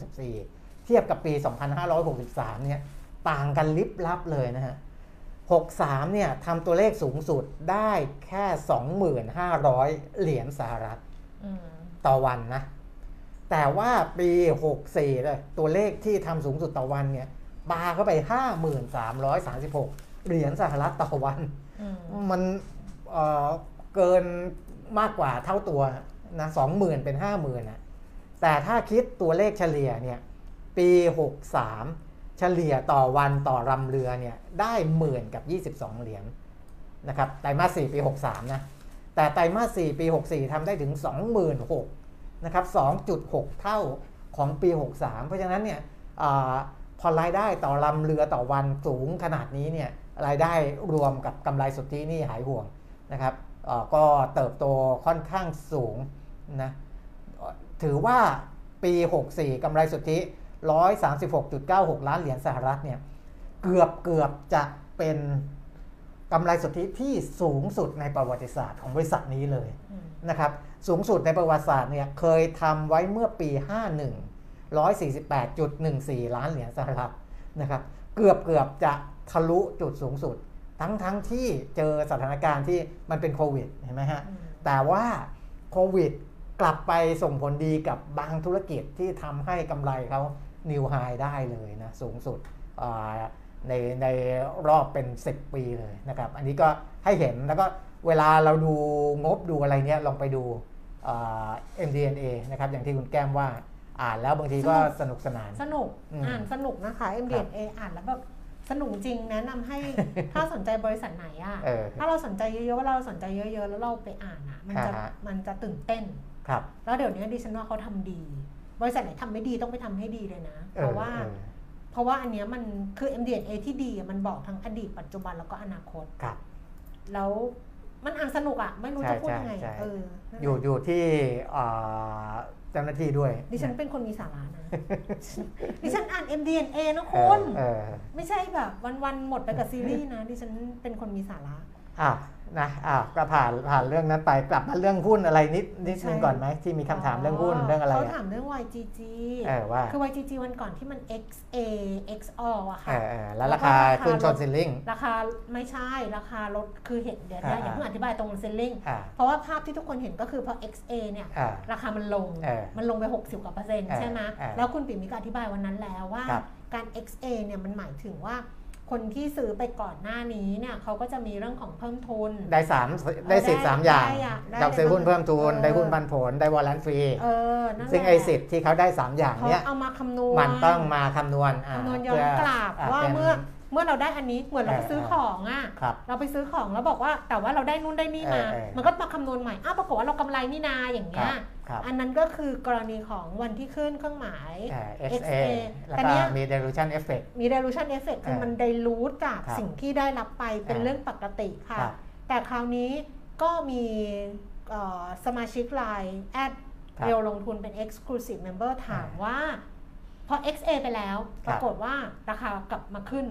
2564 เทียบกับปี 2563 เนี่ยต่างกันลิบลับเลยนะฮะ 63 เนี่ยทำตัวเลขสูงสุดได้แค่ 2,500 เหรียญสหรัฐอืมต่อวันนะ แต่ว่าปี 64เลยตัวเลขที่ทำสูงสุดต่อวันเนี่ยปาเข้าไป 5,336 เหรียญสหรัฐต่อวันอืมมันเอ่อเกินมากกว่าเท่าตัวนะสองหมื่นเป็นห้าหมื่นนะแต่ถ้าคิดตัวเลขเฉลี่ยเนี่ยปี 63 เฉลี่ยต่อวันต่อลำเรือเนี่ยได้หมื่นกับ 22 เหรียญนะครับไตรมาส4ปี 63 นะ แต่ไตรมาส4ปี 64ทำได้ถึง 26,000 นะครับ 2.6 เท่าของปี 63 เพราะฉะนั้นเนี่ยอพอรายได้ต่อลำเรือต่อวันสูงขนาดนี้เนี่ยรายได้รวมกับกำไรสุทธินี่หายห่วงนะครับก็เติบโตค่อนข้างสูงนะถือว่าปี 64 กำไรสุทธิ 136.96 ล้านเหรียญสหรัฐเนี่ยเกือบเกือบจะเป็นกำไรสุทธิที่สูงสุดในประวัติศาสตร์ของบริษัทนี้เลย นะครับสูงสุดในประวัติศาสตร์เนี่ยเคยทำไว้เมื่อปี 51 148.14 ล้านเหรียญสหรัฐนะครับเกือบเกือบจะทะลุจุดสูงสุด ทั้งทั้งที่เจอสถานการณ์ที่มันเป็นโควิดเห็นไหมฮะอืมแต่ว่าโควิดกลับไปส่งผลดีกับบางธุรกิจที่ทำให้กำไรเขานิวไฮได้เลยนะสูงสุดอ่าในในรอบเป็น 10 ปีเลยนะครับ อันนี้ก็ให้เห็นแล้วก็ เวลาเราดูงบดูอะไรเนี้ยลองไปดูอ่า MDNA นะครับอย่างที่คุณแก้มว่าอ่านแล้วบางทีก็สนุกสนาน สนุกอืมอ่านสนุกนะคะ MDNA อ่านแล้วแบบสนุกจริงแนะนำให้ถ้าสนใจบริษัทไหนอะเออถ้าเราสนใจเยอะๆว่าเราสนใจเยอะๆ แล้วเราไปอ่านอะมันจะอ่าฮะมันจะตื่นเต้นครับ แล้วเดี๋ยวนี้ดิฉันว่าเขาทำดี บริษัทไหนทำไม่ดีต้องไปทำให้ดีเลยนะ เพราะว่าออเพราะว่าอันเนี้ยมันคือ MDNA ที่ดีอะมันบอกทั้งอดีตปัจจุบันแล้วก็อนาคตครับ แล้ว มันอ่านสนุกอะไม่รู้จะพูดยังไงใช่อะใช่ เออนั่นแหละอยู่อยู่ที่อ่าเจ้าหน้าที่ด้วยดิฉันเป็นคนมีสาระนะ ดิฉันอ่าน MDNA นะเอคุอณ เออไม่ใช่แบบวันๆหมดไปกับซีรีส์นะ ดิฉันเป็นคนมีสาระ อะ นะอะก็ผ่านผ่านเรื่องนั้นไปกลับมาเรื่องหุ้นอะไรนิดนิดนึงใช่ก่อนไหมที่มีคำถามเรื่องหุ้นเรื่องอะไรเขาอะถามเรื่อง YGG เออว่าคือ YGG วันก่อนที่มัน XA XO อะเอค่ะอเออแล้วราคาขึ้นชนซิลลิงราคาไม่ใช่ราคาลดคือเห็นเดี๋ยวนะอ่าอย่าเพิ่งอธิบายตรงเซลลิงอ่าเพราะว่าภาพที่ทุกคนเห็นก็คือพอ XA เนี่ยอ่าราคามันลงเออมันลงไป 60กว่าเปอร์เซ็นต์เออใช่ไหมเออแล้วคุณปิ่มมีก็อธิบายวันนั้นแล้วว่าครับการ XA เนี่ยมันหมายถึงว่า คนที่ซื้อไปก่อนหน้านี้เนี่ยเขาก็จะมีเรื่องของเพิ่มทุน ได้สามได้สิทธิ์สามอย่างได้อะได้ดอกซื้อหุ้นเพิ่มทุนเออได้หุ้นปันผล ได้วอลลันฟรีเออนั่นแหละซึ่งไอ้สิทธิ์ที่เขาได้สามอย่างเขาเนี้ยเอามาคำนวณมันต้องมาคำนวณอ่าคำนวณย้อนกลับพื่ว่าป็นเมื่อเมื่อเราได้อันนี้เหมือนเราไปเออซื้อของอะครับเราไปซื้อของแล้วบอกว่าแต่ว่าเราได้นู่นได้นี่มาเออเออมันก็มาคำนวณใหม่อ้าวปรากฏว่าเรากำไรนี่นาอย่างเงี้ยครับ อันนั้นก็คือกรณีของวันที่ขึ้นเครื่องหมายอ่า XA XA แล้วแต่ก็เนี้ยมี dilution effect มี dilution effect คือเออมันได้รูทจากครับสิ่งที่ได้รับไปเป็นอ่าเรื่องปกติค่ะครับแต่คราวนี้ก็มีเอ่อสมาชิกไลน์แอดครับเรียวลงทุนเป็น exclusive member ถามว่า พอ XA ไปแล้วคปรับรากฏว่าราคากลับมาขึ้น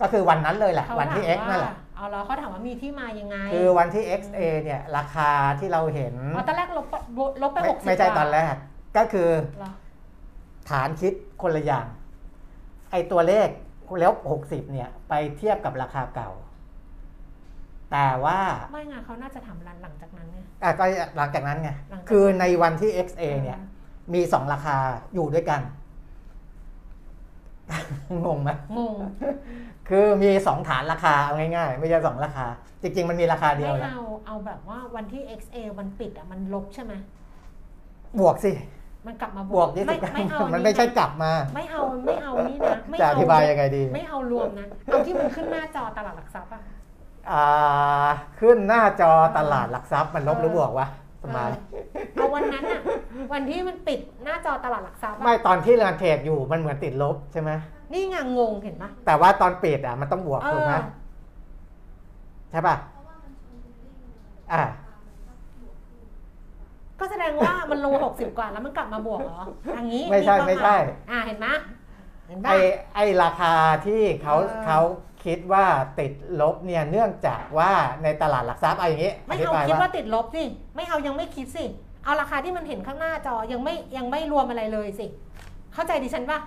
ก็คือวันนั้นเลยแหละ เขาวันที่ ถาม X นั่นแหละ เอาแล้วเขาถามว่ามีที่มายังไงคือวันที่ XA เนี่ยราคาที่เราเห็นอ๋อตอนแรกลบไปลบไปไม่หกสิบไม่ใช่ตอนแรก ก็คือเหรอฐานคิดคนละอย่าง ไอตัวเลขแล้ว60 เนี่ย ไปเทียบกับราคาเก่า แต่ว่าไม่ไงเขาน่าจะถามหลังจากนั้นไง อะก็หลังจากนั้นไงหลังจากคือในวันที่ XA เนี่ย มีสองราคาอยู่ด้วยกัน งงไหมงง คือมีสองฐานราคาเอาง่ายๆ ไม่ใช่สองราคา จริง ๆ มันมีราคาเดียวไม่แหละเอาเอาแบบว่าวันที่ XA วันปิดอะมันลบใช่ไหมบวกสิ มันกลับมาบวกไม่ยี่สิบไม่เอามันนไม่ใช่นะกลับมา ไม่เอาไม่เอานี่นะไม่จะอเอาธิบายยังไงดี ไม่เอารวมนะเอาที่มันขึ้นหน้าจอตลาดหลักทรัพย์อะอ่า ขึ้นหน้าจอตลาดหลักทรัพย์มันลบหรือบวกวะประมาณเออเอาวันนั้นอะวันที่มันปิดหน้าจอตลาดหลักทรัพย์อะไม่ตอนที่เราเทรดอยู่มันเหมือนติดลบใช่ไหม นี่ไงงงเห็นปะแต่ว่าตอนปิดอะมันต้องบวกเอถูกไหมอใช่ป่ะอ่าก็แสดงว่ามันลงหกสิบกว่าแล้วมันกลับมาบวกเหรออย่างนี้ไม่ใช่นี่ปะไม่ใช่ อ่าเห็นไหมเห็นไอปะไอราคาที่เขาเออเขาคิดว่าติดลบเนี่ยเนื่องจากว่าในตลาดหลักทรัพย์เอาอย่างนี้ไม่ธิเอาบายคิดว่าว่าติดลบสิไม่เอายังไม่คิดสิ เอาราคาที่มันเห็นข้างหน้าจอยังไม่ยังไม่รวมอะไรเลยสิ เข้าใจดิฉันปะ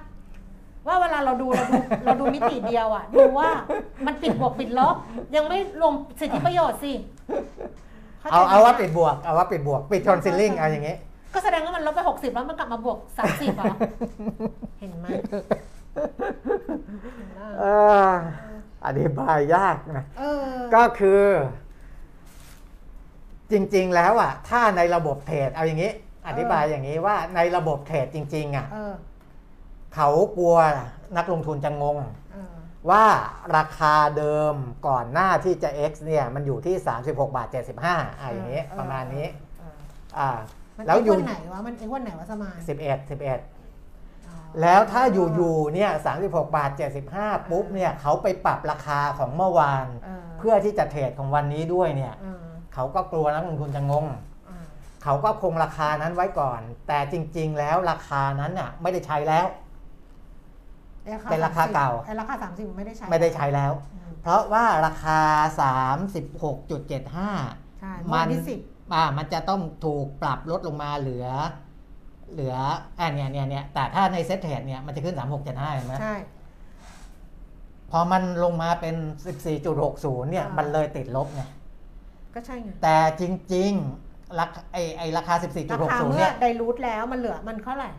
ว่าเวลาเราดูเราดูเราดูมิติเดียวอะดูว่ามันปิดบวกปิดลบยังไม่รวมสิทธิประโยชน์สิข้ใจเอาเอาว่าไหมปิดบวกเอาว่าปิดบวก ปิดชนซิลลิงเอาอย่างนี้ ก็แสดงว่ามันลบไปหกสิบแล้วมันกลับมาบวกสามสิบเหรอเห็นไหมเห็นไหมเอออธิบายยากนะเออก็คือ จริง ๆ แล้วอะ ถ้าในระบบเทรดเอาอย่างนี้ อธิบายอย่างนี้ว่าในระบบเทรดจริง ๆ อะ เออเขากลัวนักลงทุนจะงงเออว่าราคาเดิมก่อนหน้าที่จะ X เนี่ยมันอยู่ที่ 36 บาท 75อ่าอย่างนี้ประมาณนี้เอออ่ามันแล้วเอ็กอยู่วันไหนวะมันเอ็กวันไหนวะสมาน11 11อ๋อแล้วถ้าอยู่ๆเนี่ย36 บาท 75 ปุ๊บเนี่ยเขาไปปรับราคาของเมื่อวานเออเพื่อที่จะเทรดของวันนี้ด้วยเนี่ยเออเขาก็กลัวนักลงทุนจะงงเออเขาก็คงราคานั้นไว้ก่อน แต่จริง ๆ แล้วราคานั้นน่ะไม่ได้ใช้แล้ว เป็นราคาเก่าไอ้ราคาสามสิบไม่ได้ใช้ ไม่ได้ใช้แล้วอืมเพราะว่าราคา 36.75ใช่มัมันนที่สิบอ่ามันจะต้องถูกปรับลดลงมาเหลือ เหลืออ่าเนี่ยเนี่ยเนี่ยแต่ถ้าใน Settrade เนี่ยมันจะขึ้น 36.75เห็นไหมใช่ พอมันลงมาเป็น 14.60 เนี่ยอ่ามัมันเลยติดลบไงก็ใช่ไงแต่จริงราคาไอไอราคาราคา14.60เมื่เนี่อย dilute แล้วมันเหลือมันเท่าไหร่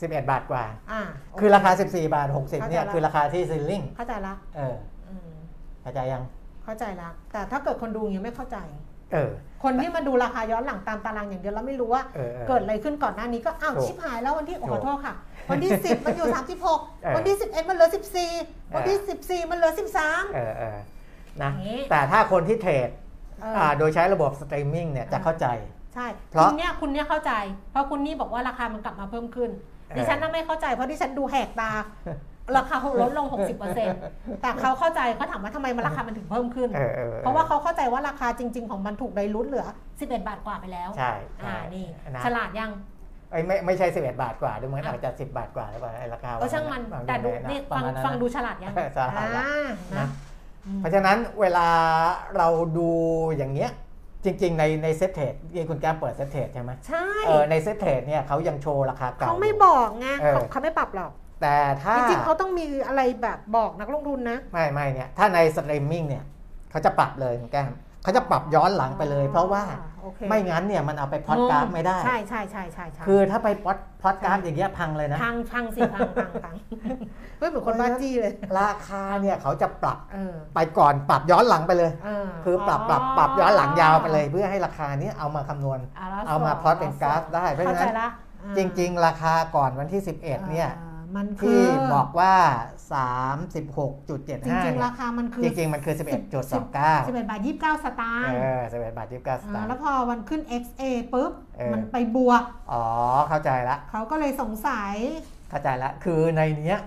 11 บาทกว่า อ่าคือราคา 14 บาท 60เนี่ยเข้าใจละคือราคาที่ ceiling เข้าใจละเอออืมเข้าใจยัง เข้าใจละแต่ถ้าเกิดคนดูอย่างนี้ไม่เข้าใจ เออ คนที่มาดูราคาย้อนหลังตามตารางอย่างเดียวแล้วไม่รู้ว่า เออออเกิดอะไรขึ้นก่อนหน้านี้ก็อ้าวถูกชิบหายแล้ววันที่ถูกขอโทษค่ะ วันที่ 10 มันอยู่ เออ36 วันที่ 11 มันเหลือ 14 วันที่ 14 มันเหลือ 13 เออเออนะอย่างงี้ แต่ถ้าคนที่เทรดเออออ่าโดยใช้ระบบสตรีมมิ่งเนี่ยจะเข้าใจ ใช่เพราะ คุณเนี่ยคุณเนี่ยเข้าใจ เพราะคุณนี่บอกว่าราคามันกลับมาเพิ่มขึ้นเออ ดิฉันน่ะไม่เข้าใจเพราะดิฉันดูแหกตาราคาลดลง 60%แต่เขาเข้าใจเขาถามว่าทำไมมันราคามันถึงเพิ่มขึ้นเออออออเพราะว่าเขาเข้าใจว่าราคาจริง ๆ ของมันถูก dilute เหลือ 11 บาทกว่าไปแล้ว ใช่ใช่อ่า นี่นะฉลาดยังเอ้ยไม่ไม่ใช่ 11 บาทกว่าดูเหมือนอะอาจจะ10 บาทกว่าหรือเปล่าไอ้ราคาก็ช่างมันวัแต่ดูะนี่ประฟังมาณนั้นฟังนะดูฉลาดยังฉลาดละอ่านะนะอืมเพราะฉะนั้นเวลาเราดูอย่างเงี้ย จริง ๆ ในใน Settrade ที่คุณแก้มเปิด Settrade ใช่ไหมใช่เออใน Settrade เนี่ยเขายังโชว์ราคาเก่าเขาไม่ยู่บอกไงเออเขาเขาไม่ปรับหรอก แต่ถ้าจริงๆเขาต้องมีอะไรแบบบอกนักลงทุนนะ ไม่ไม่เนี่ยถ้าในสตรีมมิ่งเนี่ยเขาจะปรับเลยคุณแก้ม เขาจะปรับย้อนหลังไปเลย เพราะว่าโอเคไม่งั้นเนี่ยมันเอาไปพล็อดกราฟไม่ได้ใช่ใช่ใช่ใช่ใช่คือถ้าไป plot plot กราฟอย่างเงี้ยพังเลยนะ พังพังสิพังพังพังเฮ้ยเหมือนคนบ้าจี้เลย ราคาเนี่ยเขาจะปรับเออไปก่อนปรับย้อนหลังไปเลยเออคือปรับปรับปรับย้อนหลังยาวไปเลย เพื่อให้ราคาเนี้ยเอามาคำนวณแล้วเอามาพล็อตเป็นกราฟได้เพราะฉะนั้นเข้าใจละอ่าจริง ๆ ราคาก่อนวันที่ 11เนี่ยอ่า มันคืที่อ บอกว่า36.75จริงเนี่ๆยราคามันคือ จริงๆ มันคือ 11.29 11บาท29 สตางเอค์อ11บาท29สอ่าตางแล้วค์ พอวันขึ้น XA ปุ๊บ เออ มันไปบวก อ๋อ เข้าใจละ เขาก็เลยสงสัย เข้าใจละ คือในเนี้ย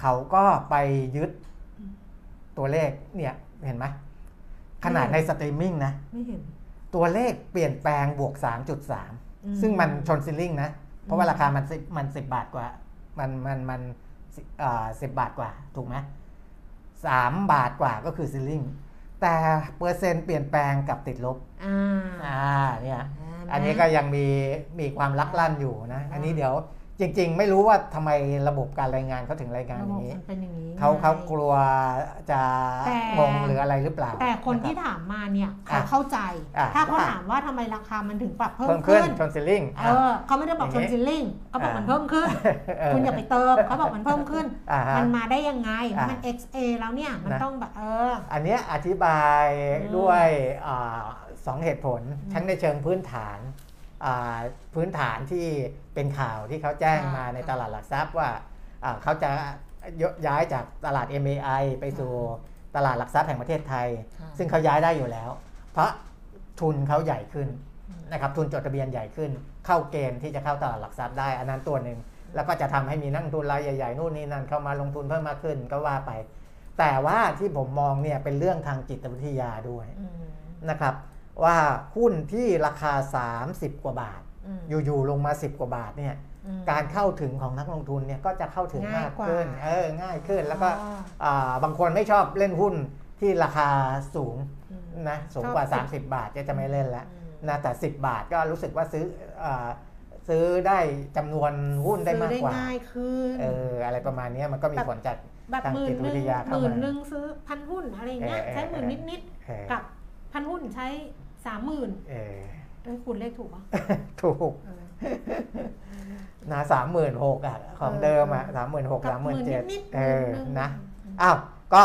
เขาก็ไปยึดตัวเลขเนี่ย เห็นไหมขนาดในสตรีมมิ่งนะ ไม่เห็น ตัวเลขเปลี่ยนแปลงบวกอืม3.3ซึ่งมันชนซิลลิงนะ เพราะว่าราคามันสิมันสิบาทกว่า มันมันมันสิบบาทกว่าถูกไหมสามบาทกว่าก็คือซิลลิงแต่เปอร์เซ็นต์เปลี่ยนแปลงกับติดลบอ่าอ่าเนี่ยอ่าอันนี้ก็ยังมีมีความลักลั่นอยู่นะ อันนี้เดี๋ยว จริง ๆ ไม่รู้ว่าทำไมระบบการรายงานเขาถึงรายงานระอบบย่างนี้มันเป็นอย่างนี้เขาเขาไงกลัวจะแต่งงหรืออะไรหรือเปล่า แต่คนที่ะรับถามมาเนี่ยเขาอะเข้าใจอะถ้าเขาว่าถามว่าทำไมราคามันถึงปรับเพิ่เพิ่มมขึ้ขึ้นนชนซิลลิงเออเขาไม่ได้บอกอชย่างนนี้ซิลลิงเขาบอกอ่ามัมันเพิ่มขึ้น คุณอย่าไปเติมเขาบอกมันเพิ่มขึ้นอ่าฮะมันมาได้ยังไงอะมัน XA แล้วเนี่ยมันนะต้องแบบเออ อันเนี้ยอธิบายอืมด้วยอาสองเหตุผลอืมทั้งในเชิงพื้นฐานอ่า พื้นฐานที่เป็นข่าวที่เขาแจ้งค่ะมาในตลาดหลักทรัพย์ว่าอ่าเขาจะยย้ายจากตลาด MAI ไปสู่ตลาดหลักทรัพย์แห่งประเทศไทยค่ะซึ่งเขาย้ายได้อยู่แล้ว เพราะทุนเขาใหญ่ขึ้นนะครับทุนจดทะเบียนใหญ่ขึ้น เข้าเกณฑ์ที่จะเข้าตลาดหลักทรัพย์ได้อันนั้นตัวหนึ่งแล้วก็จะทำให้มีนักลงทุนรายใหญ่ๆนู่นนี่นั่นเข้ามาลงทุนเพิ่มมากขึ้นก็ว่าไป แต่ว่าที่ผมมองเนี่ยเป็นเรื่องทางจิตวิทยาด้วยอืมนะครับ ว่าหุ้นที่ราคา 30 กว่าบาทอืมอยู่ๆลงมา 10 กว่าบาทเนี่ยอืมการเข้าถึงของนักลงทุนเนี่ยก็จะเข้าถึงง่ายมากกว่าขึ้นเออง่ายขึ้นแล้วก็อ๋ออ่าบางคนไม่ชอบเล่นหุ้นที่ราคาสูงอืมนะสูงกว่าชอบ30 บาทก็จะไม่เล่นแล้วอืมนะแต่ 10 บาทก็รู้สึกว่าซื้ออาซื้อได้จำนวนหุ้นได้มากกว่าซื้อง่ายขึ้นเอออะไรประมาณเนี้ยมันก็มีผลจากแบบทางหมื่จินตหวินึ่งทยาหเข้ามื่มานหนึ่งซื้อพันหุ้นอะไรอย่างเงี้ยเออใช้หมื่นเออนิดเออๆกับพันหุ้นใช้ สามหมื่นเออเอ้ยคุณเลขถูกปะถูกเออนะสามหมื่นหกอะของเออเดิมอะสามหมื่นหกกับสามหมื่นเจ็ดนิดๆเออหมื่นหนึ่งนะอ้าวก็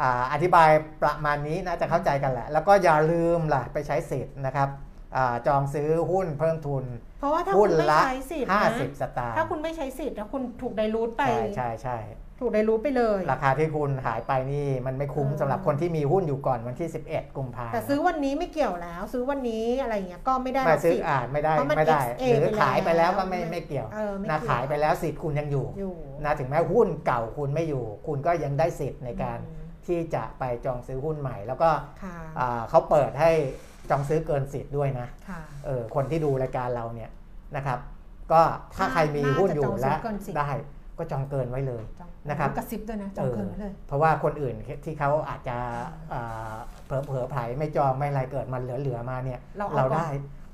อ่าอธิบายประมาณนี้นะจะเข้าใจกันแหละ แล้วก็อย่าลืมล่ะไปใช้สิทธิ์นะครับอาจองซื้อหุ้นเพิ่มทุน เพราะว่าถ้าหุ้คุนณไม่ละใช้สิทธิ์นะ50 สตางค์ถ้าคุณไม่ใช้สิทธิ์แล้วคุณถูกไดรูทไป ใช่ใช่ใช่ ถูกไดรูทไปเลย ราคาที่คุณหายไปนี่มันไม่คุ้มเออสำหรับคนที่มีหุ้นอยู่ก่อนวันที่ 11 กุมภาแต่ซื้อวันนี้ไม่เกี่ยวแล้ว ซื้อวันนี้อะไรเงี้ยก็ไม่ได้ไม่รับซื้อสิทธิ์อ่านไม่ได้เพราะมันไม่ได้ XA หรือขายไปแล้วก็ไม่ไปแล้วไม่เกี่ยวเออไม่นะเกี่ยวขายไปแล้วสิทธิ์คุณยังอยู่อยู่นะถึงแม้หุ้นเก่าคุณไม่อยู่ คุณก็ยังได้สิทธิ์ในการอืมที่จะไปจองซื้อหุ้นใหม่ แล้วก็ค่ะอ่าเขาเปิดให้จองซื้อเกินสิทธิ์ด้วยนะค่ะเออคนที่ดูรายการเราเนี่ยนะครับ ก็ถ้าใครมีหุ้นอยู่น่าจะจองซื้แล้อวเกินสิทธิ์ได้ ก็จองเกินไว้เลยจองนะครับกระซิบด้วยนะจองเกินไว้เลยเพราะว่าคนอื่นที่เขาอาจจะอ่าเผลอเผลอๆไผลไม่จองไม่อะไรเกิดมันเหลือๆมาเนี่ยเราเอาก่อนได้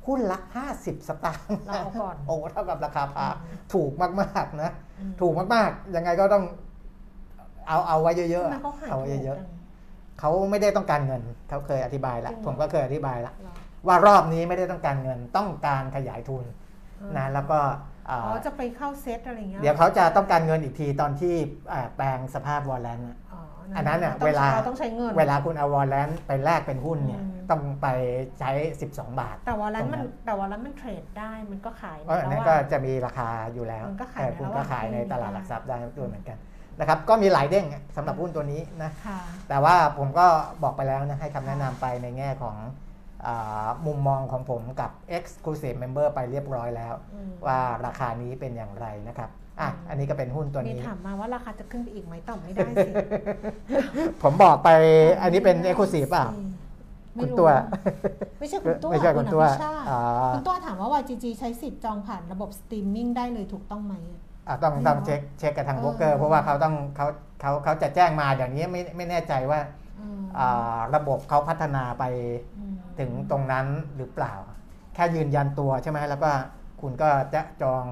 หุ้นละ 50 สตางค์เราเอาก่อนโอ้เท่ากับราคาพาอืมถูกมากๆนะอืมถูกมากๆ ยังไงก็ต้องเอาเอาไว้เยอะทำไมเขาๆหายเอาไว้ถูกเยอะจังๆเขาไม่ได้ต้องการเงิน เขาเคยอธิบายแล้วจริงเหรอผมก็เคยอธิบายแล้วเหรอว่ารอบนี้ไม่ได้ต้องการเงินต้องการขยายทุนนะแล้วก็เอ่อ๋อออจะไปเข้าเซตอะไรเงี้ยเดี๋ยวเขาจะต้องการเงินอีกทีตอนที่เอ่อแปลงสภาพวอลเลนอ๋ออันนั้นน่ะต้องเวลาเราต้องใช้เงิน เวลาคุณเอาวอลเลนไปแลกเป็นหุ้นเนี่ยอืมต้องไปใช้ 12 บาท แต่ว่าร้านมันตรงนั้นแต่ว่าร้านมันเทรดได้มันก็ขายเพราะอันนั้นแล้วก็อะจะมีราคาอยู่แล้วมันก็ขายเออคุณแล้วก็อะขายในอืมตลาดหลักทรัพย์ได้ด้วยเหมือนกันนะครับก็มีหลายเด้งสำหรับหุ้นตัวนี้นะค่ะแต่ว่าผมก็บอกไปแล้วนะให้คำแนะนำไปในแง่ของอา มุมมองของผมกับ Exclusive Member ไปเรียบร้อยแล้วอืมว่าราคานี้เป็นอย่างไรนะครับอะอืมอันนี้ก็เป็นหุ้นตัวมีนี้ถามมาว่าราคาจะขึ้นไปอีกไหมตอบไม่ได้สิ ผมบอกไปอันนี้เป็น Exclusive เปล่าไม่คุณรู้ตัว ไม่ใช่คุณตัวไม่ใช่คุณตัวอภิชาติอ่าคุณตัวถามว่า YGG ใช้สิทธิ์จองผ่านระบบสตรีมมิ่งได้เลยถูกต้องไหมอะต้องไม่ต้องรู้เช็คเช็คกับทางเออโบรกเกอร์เพราะว่าเขาต้องเขาเขาเขาจะแจ้งมาอย่างนี้ไม่ไม่แน่ใจว่าอืมอ่าระบบเขาพัฒนาไปอืม ถึงตรงนั้นหรือเปล่า แค่ยืนยันตัวใช่ไหมแล้วก็คุณก็จะจอง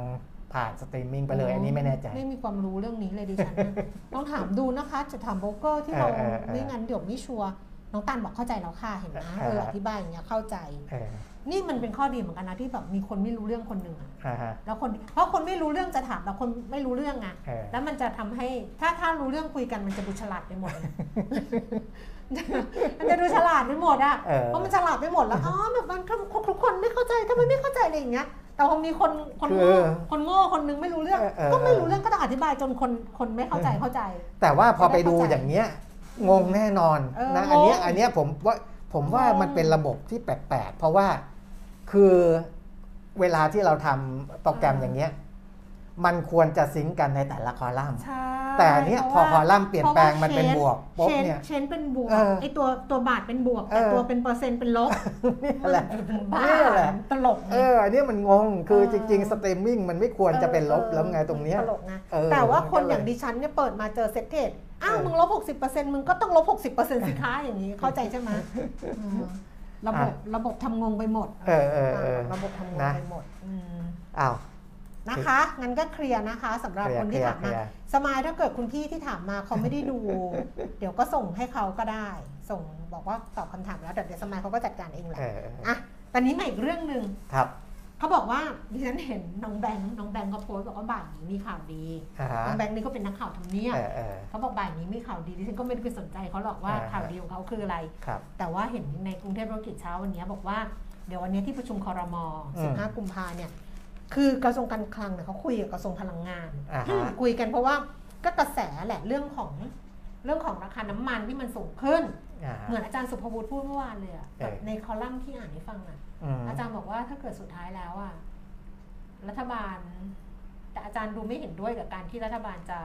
ผ่านสตรีมมิ่งไปเลยอันนี้ไม่แน่ใจ ไม่มีความรู้เรื่องนี้เลยดิฉันนะต้องถามดูนะคะ จะถามโบรกเกอร์ที่เราเออเออเออไม่งั้นเดี๋ยวไม่ชัวร์น้องตันบอกเข้าใจแล้วค่ะเห็นไหมเออเอออธิบายอย่างเงี้ยเข้าใจเออนี่มันเป็นข้อดีเหมือนกันนะที่แบบมีคนไม่รู้เรื่องคนหนึ่งอะอ่าฮะแล้วคนเพราะคนไม่รู้เรื่องจะถามแต่คนไม่รู้เรื่องไงเออแล้วมันจะทำให้ถ้าถ้ารู้เรื่องคุยกันมันจะดูฉลาดไปหมด มันจะดูฉลาดไปหมดอะเออเพราะมันฉลาดไปหมดแล้วอ๋อแบบมันทุกคนไม่เข้าใจทำไมไม่เข้าใจอะไรอย่างเงี้ยแต่พอมีคนคนคืโง่อคนโง่คนนึงไม่รู้เรื่องเออเออก็ไม่รู้เรื่องก็ต้องอธิบายจนคนคนไม่เข้าใจเข้าใจ แต่ว่าพอไปดูไม่ได้เข้าใจอย่างเนี้ยงงแน่นอนเออนะอันเนี้ยงงอันเนี้ยผมว่าผมว่างงมันเป็นระบบที่แปลกๆเพราะว่าคือเวลาที่เราทำโปรแกรมอย่างเงี้ย มันควรจะซิงก์กันในแต่ละคอลัมน์ ใช่แต่อันเนี้ยพอคอลัมน์เปลี่ยนแปลงมันเป็นบวกปุ๊บ change เนี่ย เชนเป็นบวกเออไอตัวตัวบาทเป็นบวก แต่เออ ตัวเป็นเปอร์เซ็นต์เป็นลบนี่แหละ มันบ้านี่แหละตลกเอออันเนี้ยมันงงคือเออจริงๆสตรีมมิ่งมันไม่ควรจะเป็นลบออแล้วไงตรงเนี้ย ตลกนะ เออแต่ว่าคนมันก็เลยอย่างดิฉันเนี่ยเปิดมาเจอ Settrade อ้าว เออ มึงลบ60%มึงก็ต้องลบ60%สิคะอย่างนี้ เข้าใจใช่ไหมเออระบบระบบทำงงไปหมดเออเออเออ ระบบทำงงนะ ไปหมดอืมอ้าว นะคะงั้นก็เคลียร์นะคะสำหรับเคลียร์คนที่ถามเคลีมายร์สมายถ้าเกิดคุณพี่ที่ถามมาเขาไม่ได้ดู เดี๋ยวก็ส่งให้เขาก็ได้ ส่งบอกว่าตอบคำถามแล้วเดี๋ยวสมายเขาก็จัดการเองแหละเออเอออะตอนนี้มาอีกเรื่องหนึ่งครับเขาบอกว่าดิฉันเห็นน้องแบงค์น้องแบงค์ก็โพสต์บอกว่าบ่ายนี้มีข่าวดีอ่าฮะน้องแบงค์นี่ก็เป็นนักข่าวทำเนียบเออเออเขาบอกบ่ายนี้มีข่าวดีดิฉันก็ไม่ได้ไปสนใจเขาหรอกว่าอ่าข่าวดีของเขาคืออะไรครับแต่ว่าเห็นในกรุงเทพธุรกิจเช้าวันนี้บอกว่าเดี๋ยววันนี้ที่ประชุมคอรมอืม15 กุมภาเนี่ย คือกระทรวงการคลังเนี่ยเขาคุยกับกระทรวงพลังงาน อ่าฮะ คุยกันเพราะว่าก็กระแสแหละเรื่องของเรื่องของราคาน้ำมันที่มันสูงขึ้น อ่าฮะเหมือนอาจารย์สุภวุฒิพูดเมื่อวานเลยอะเออ ในคอลัมน์ที่อ่านให้ฟังอะอืมอาจารย์บอกว่าถ้าเกิดสุดท้ายแล้วอะรัฐบาล แต่อาจารย์ดูไม่เห็นด้วยกับการที่รัฐบาลจะ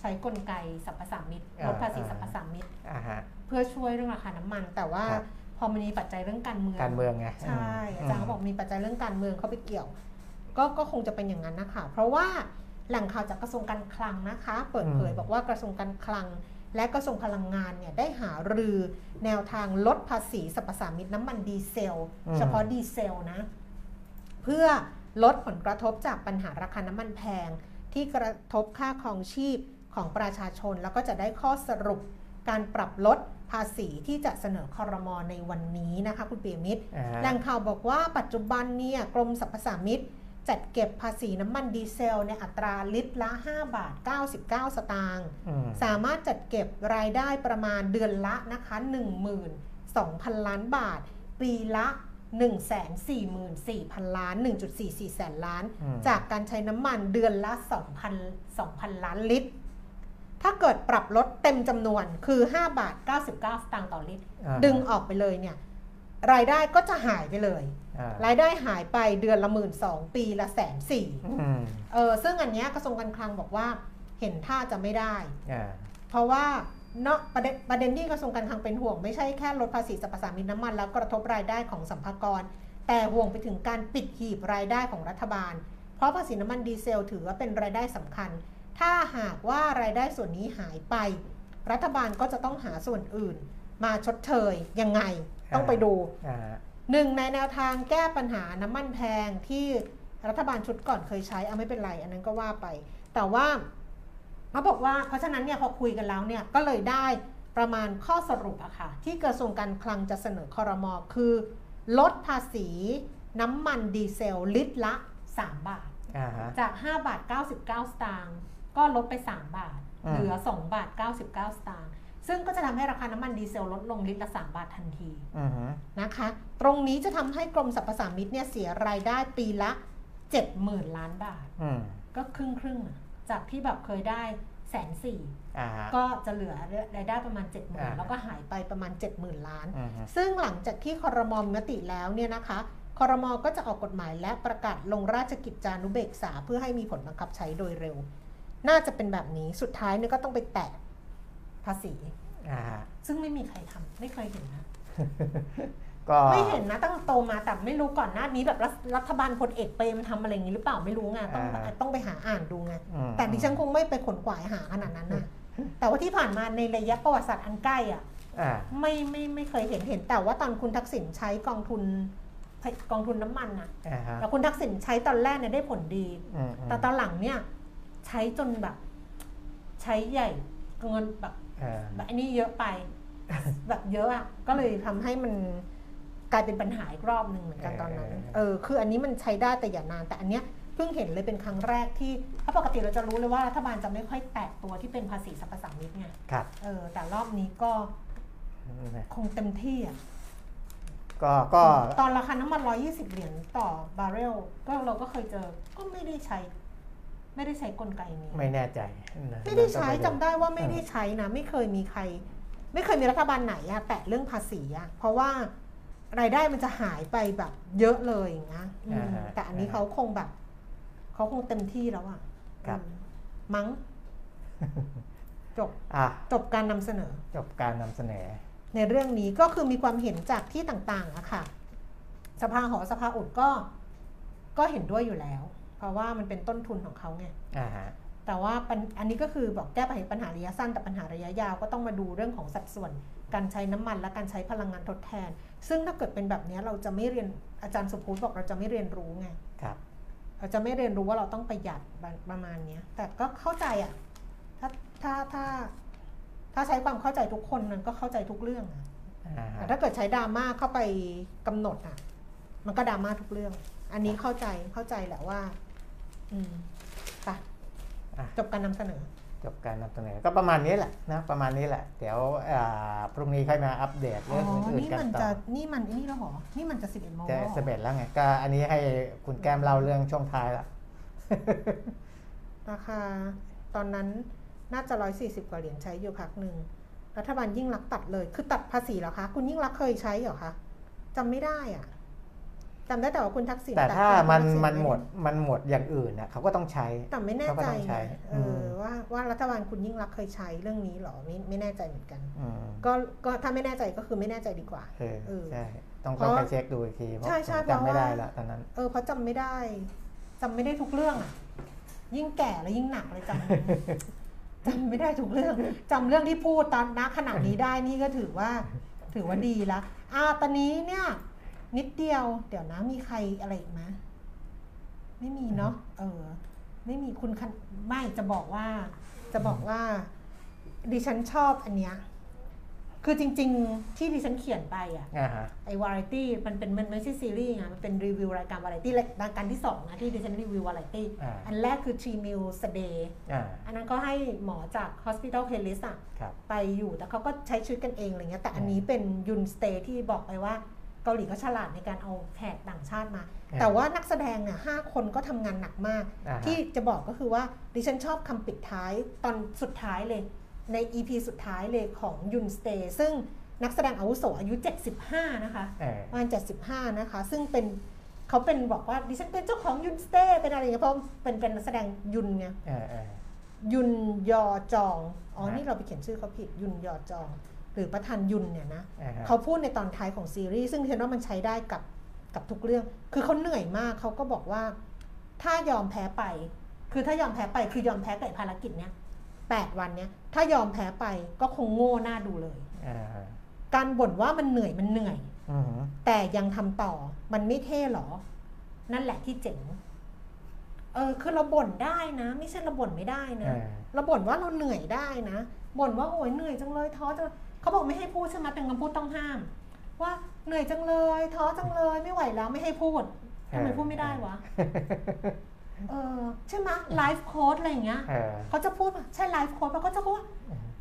ใช้กลไกสรรพสามิตลดภาษีสรรพสามิตอ่าฮะ เพื่อช่วยเรื่องราคาน้ำมัน แต่ว่าครับ พอมันมีปัจจัยเรื่องการเมือง การเมืองไงใช่อาจารย์เขาบอกมีปัจจัยเรื่องการเมืองเข้าไปเกี่ยว ก็ก็คงจะเป็นอย่างนั้นนะคะ เพราะว่าแหล่งข่าวจากกระทรวงการคลังนะคะ เปิดเผยบอกว่ากระทรวงการคลัง และกระทรวงพลังงานเนี่ยได้หารือแนวทางลดภาษีสรรพสามิตน้ำมันดีเซลอืมเฉพาะดีเซลนะ เพื่อลดผลกระทบจากปัญหาราคาน้ำมันแพง ที่กระทบค่าครองชีพของประชาชน แล้วก็จะได้ข้อสรุปการปรับลดภาษีที่จะเสนอคอรมอในวันนี้นะคะ คุณเปียมิตรอ่าฮะแหล่งข่าวบอกว่าปัจจุบันเนี่ยกรมสรรพสามิต จัดเก็บภาษีน้ำมันดีเซลในอัตราลิตรละ 5 บาท 99 สตางค์อืมสามารถจัดเก็บรายได้ประมาณเดือนละนะคะ12,000 ล้านบาท ปีละ144,000 ล้าน 1.44 แสนล้านอืมจากการใช้น้ำมันเดือนละ 2,000 2,000 ล้านลิตร ถ้าเกิดปรับลดเต็มจำนวนคือ 5 บาท 99 สตางค์ต่อลิตรอ่าฮะดึงออกไปเลยเนี่ย รายได้ก็จะหายไปเลยอ่า รายได้หายไปเดือนละหมื่นสองปีละแสนสี่อืมเออซึ่งอันเนี้ยกระทรวงการคลังบอกว่าเห็นท่าจะไม่ได้อ่าเพราะว่าเนาะประเด็นประเด็นที่กระทรวงการคลังเป็นห่วงไม่ใช่แค่ลดภาษีสรรพสามิตน้ำมันแล้วกระทบรายได้ของสัมภากร แต่ห่วงไปถึงการปิดหีบรายได้ของรัฐบาล เพราะภาษีน้ำมันดีเซลถือว่าเป็นรายได้สำคัญ ถ้าหากว่ารายได้ส่วนนี้หายไป รัฐบาลก็จะต้องหาส่วนอื่น มาชดเชยยังไงต้องไปดูอ่า หนึ่งในแนวทางแก้ปัญหาน้ำมันแพงที่รัฐบาลชุดก่อนเคยใช้เอาไม่เป็นไร อันนั้นก็ว่าไป แต่ว่าเขาบอกว่าเพราะฉะนั้นเนี่ยพอคุยกันแล้วเนี่ยก็เลยได้ประมาณข้อสรุปอะค่ะ ที่กระทรวงการคลังจะเสนอคอรมอคือ ลดภาษีน้ำมันดีเซลลิตรละ 3 บาทอ่าฮะจาก 5 บาท 99 สตางค์ก็ลดไป 3 บาทอืมเหลือ 2 บาท 99 สตางค์ ซึ่งก็จะทำให้ราคาน้ำมันดีเซลลดลงลิตรละ 3 บาททันทีอือฮึนะคะ ตรงนี้จะทำให้กรมสรรพสามิตเนี่ยเสียรายได้ปีละ 70,000 ล้านบาทอืมก็ครึ่งครึ่งๆอะจากที่แบบเคยได้แสนสี่อ่าฮะก็จะเหลือรายได้ประมาณ 7 0,000อ่าแล้วก็หายไปประมาณ 70,000 ล้านอือฮึซึ่งหลังจากที่คอรมอมมติแล้วเนี่ยนะคะคอรมอก็จะออกกฎหมายและประกาศลงราชกิจจานุเบกษา เพื่อให้มีผลบังคับใช้โดยเร็ว น่าจะเป็นแบบนี้สุดท้ายเนี่ยก็ต้องไปแตะภาษีอ่าฮะ ซึ่งไม่มีใครทำไม่เคยเห็นนะก็ไม่เห็นนะตั้งแต่โตมาแต่ไม่รู้ก่อนหน้านี้แบบรัฐรัฐบาลพลเอกเปรมทำอะไรอย่างนี้หรือเปล่าไม่รู้ไงต้องต้องไปหาอ่านดูไงอืมแต่ดิฉันคงไม่ไปขนขวายหาขนาดนั้นนะแต่ว่าที่ผ่านมาในระยะประวัติศาสตร์อันใกล้อะอ่าไม่ไม่ไม่เคยเห็นเห็นแต่ว่าตอนคุณทักษิณใช้กองทุนกองทุนน้ำมันน่ะอ่าฮะแล้วคุณทักษิณใช้ตอนแรกเนี่ยได้ผลดีอืมอืมแต่ตอนหลังเนี่ย ใช้จนแบบ ใช้ใหญ่เกินแบบเออ แบบอันนี้เยอะไป แบบเยอะอะก็เลยทำให้มันกลายเป็นปัญหาอีกรอบหนึ่งเหมือนกันตอนนั้น เออ คืออันนี้มันใช้ได้แต่อย่านาน แต่อันเนี้ยเพิ่งเห็นเลยเป็นครั้งแรกที่ถ้าปกติเราจะรู้เลยว่ารัฐบาลจะไม่ค่อยแตะตัวที่เป็นภาษีสรรพสามิตไงครับ เออ แต่รอบนี้ก็คงเต็มที่อะก็ก็ตอนราคาน้ำมัน 120 เหรียญต่อบาร์เรล ก็เราก็เคยเจอ ก็ไม่ได้ใช้ ไม่ได้ใช้กลไกนี้ไม่แน่ใจนะไม่ได้ใช้ต้องปจำได้ว่าไม่ได้ใช้นะ ไม่เคยมีใคร ไม่เคยมีรัฐบาลไหนอะแตะเรื่องภาษีอะเพราะว่ารายได้มันจะหายไปแบบเยอะเลยอย่างเงี้ยอืมแต่อันนี้เขาคงแบบเขาคงเต็มที่แล้วอะครับอืมมั้ง จบอะจบการนำเสนอ จบการนำเสนอ ในเรื่องนี้ก็คือมีความเห็นจากที่ต่างๆอะค่ะ สภาหอสภาอุดก็ก็เห็นด้วยอยู่แล้ว เพราะว่ามันเป็นต้นทุนของเขาไงอ่าฮะแต่ว่าปัญอันนี้ก็คือบอกแก้ปัญหาระยะสั้นแต่ปัญหาระยะยาวก็ต้องมาดูเรื่องของสัดส่วน การใช้น้ำมันและการใช้พลังงานทดแทน ซึ่งถ้าเกิดเป็นแบบนี้เราจะไม่เรียนอาจารย์สุภูตบอกเราจะไม่เรียนรู้ไงครับ เราจะไม่เรียนรู้ว่าเราต้องประหยัดประมาณเนี้ยแต่ก็เข้าใจอะถ้าถ้าถ้าถ้าใช้ความเข้าใจทุกคนมันก็เข้าใจทุกเรื่องอะอ่าฮะแต่ถ้าเกิดใช้ดราม่าเข้าไปกำหนดอะ มันก็ดราม่าทุกเรื่อง อันนี้เข้าใจเข้าใจแหละว่า อืมไปอะ จบการนำเสนอ จบการนำเสนอก็ประมาณนี้แหละนะประมาณนี้แหละ เดี๋ยวอ่าพรุ่งนี้ค่อยมาอัปเดตอ๋เรื่องอ อื่นนี่ๆกันมันต่จะ อนี่มันนี่แล้วเหรอ นี่มันจะสิบเอ็ดโมงจะแล้วเหรอ สเบ็ดแล้วไงก็อันนี้ให้คุณแก้มเล่าเรื่องช่วงท้ายละ ราคาตอนนั้นน่าจะร้อยสี่สิบกว่าเหรียญใช้อยู่พักหนึ่ง รัฐบาลยิ่งรักษณ์ตัดเลย คือตัดภาษีเหรอคะ คุณยิ่งรักษณ์เคยใช้เหรอคะจำไม่ได้อะ จำได้แต่ว่าคุณทักษิณแต่ดถ้าคุณมันทักษิณมันไหมดมันหมดอย่างอื่นน่ะเขาก็ต้องใช้แต่ไม่แน่เขาก็ใจต้องใช้ไงเออือมว่าว่ารัฐบาลคุณยิ่งรักษณ์เคยใช้เรื่องนี้เหรอไม่ไม่แน่ใจเหมือนกันอืมก็ก็ถ้าไม่แน่ใจก็คือไม่แน่ใจดีกว่าเออเออใช่ต้องเพต้องราะไปเช็คดูอีกทีเพราะใช่ใช่ผมจำไม่เพราะว่าได้ละตอนนั้นเออเพราะจำไม่ได้จำไม่ได้ทุกเรื่องอะยิ่งแก่แล้วยิ่งหนักเลยจำจำไม่ได้ทุกเรื่องจำเรื่องที่พูดตอนณขณะนี้ได้นี่ก็ถือว่าถือว่าดีละอ่าตอนนี้เนี่ย นิดเดียว เดี๋ยวนะมีใครอะไรอีกไหมไม่มีเนาะเออ ไม่มีคุณคันไม่จะบอกว่า จะบอกว่าดิฉันชอบอันเนี้ยคือจริง ๆ ที่ดิฉันเขียนไปอะอ่าฮะไอวาไรตี้มันเป็นมันไม่ใช่ซีรีส์ไงมันเป็นรีวิวรายการวาไรตี้รายการที่สองนะที่ดิฉันรีวิววาไรตี้อ่าอันแรกคือ3 meals a day อ่า อันนั้นก็ให้หมอจาก hospital playlist อะครับ ไปอยู่แต่เขาก็ใช้ชีวิตกันเองอะไรเงี้ยแต่อันนี้เป็นยุนสเตย์ที่บอกไปว่า เกาหลีก็ฉลาดในการเอาแขกต่างชาติมาอ่าแต่ว่านักแสดงเนี่ยห้าคนก็ทำงานหนักมากอ่าฮะที่จะบอกก็คือว่าดิฉันชอบคำปิดท้ายตอนสุดท้ายเลยใน EP สุดท้ายเลยของยุนสเตย์ซึ่งนักแสดงอาวุโสอายุ 75 นะคะเออประมาณ75 นะคะ ซึ่งเป็นเขาเป็นบอกว่าดิฉันเป็นเจ้าของยุนสเตย์เป็นอะไรอย่างเงี้ยเพราะเป็นเป็นนักแสดงยุนไงเออเออยุนยอจอง อ๋อฮะนี่เราไปเขียนชื่อเขาผิดยุนยอจอง หรือประธานยุนเนี่ยนะอ่าฮะเขาพูดในตอนท้ายของซีรีส์ซึ่งเห็นว่ามันใช้ได้กับกับทุกเรื่อง คือเขาเหนื่อยมากเขาก็บอกว่า ถ้ายอมแพ้ไป คือถ้ายอมแพ้ไปคือยอมแพ้กับไอ้ภารกิจเนี้ยแปดวันเนี้ยถ้ายอมแพ้ไปก็คงโง่หน้าดูเลยอ่าฮะการบ่นว่ามันเหนื่อยมันเหนื่อยอือหือแต่ยังทำต่อมันไม่เท่หรอ นั่นแหละที่เจ๋งเออคือเราบ่นได้นะ ไม่ใช่เราบ่นไม่ได้นะเออเราบ่นว่าเราเหนื่อยได้นะบ่นว่าโอ้ยเหนื่อยจังเลยท้อจัง เลยเขาบอกไม่ให้พูดใช่ไหมเป็นคำพูดต้องห้าม ว่าเหนื่อยจังเลยท้อจังเลยไม่ไหวแล้วไม่ให้พูดทำไมเออพูดไม่ได้วะเออใช่ไหมไลฟ์โค้ดอะไรอย่างเงี้ยเออเขาจะพูดใช่ไลฟ์โค้ดเขาก็จะพูดว่า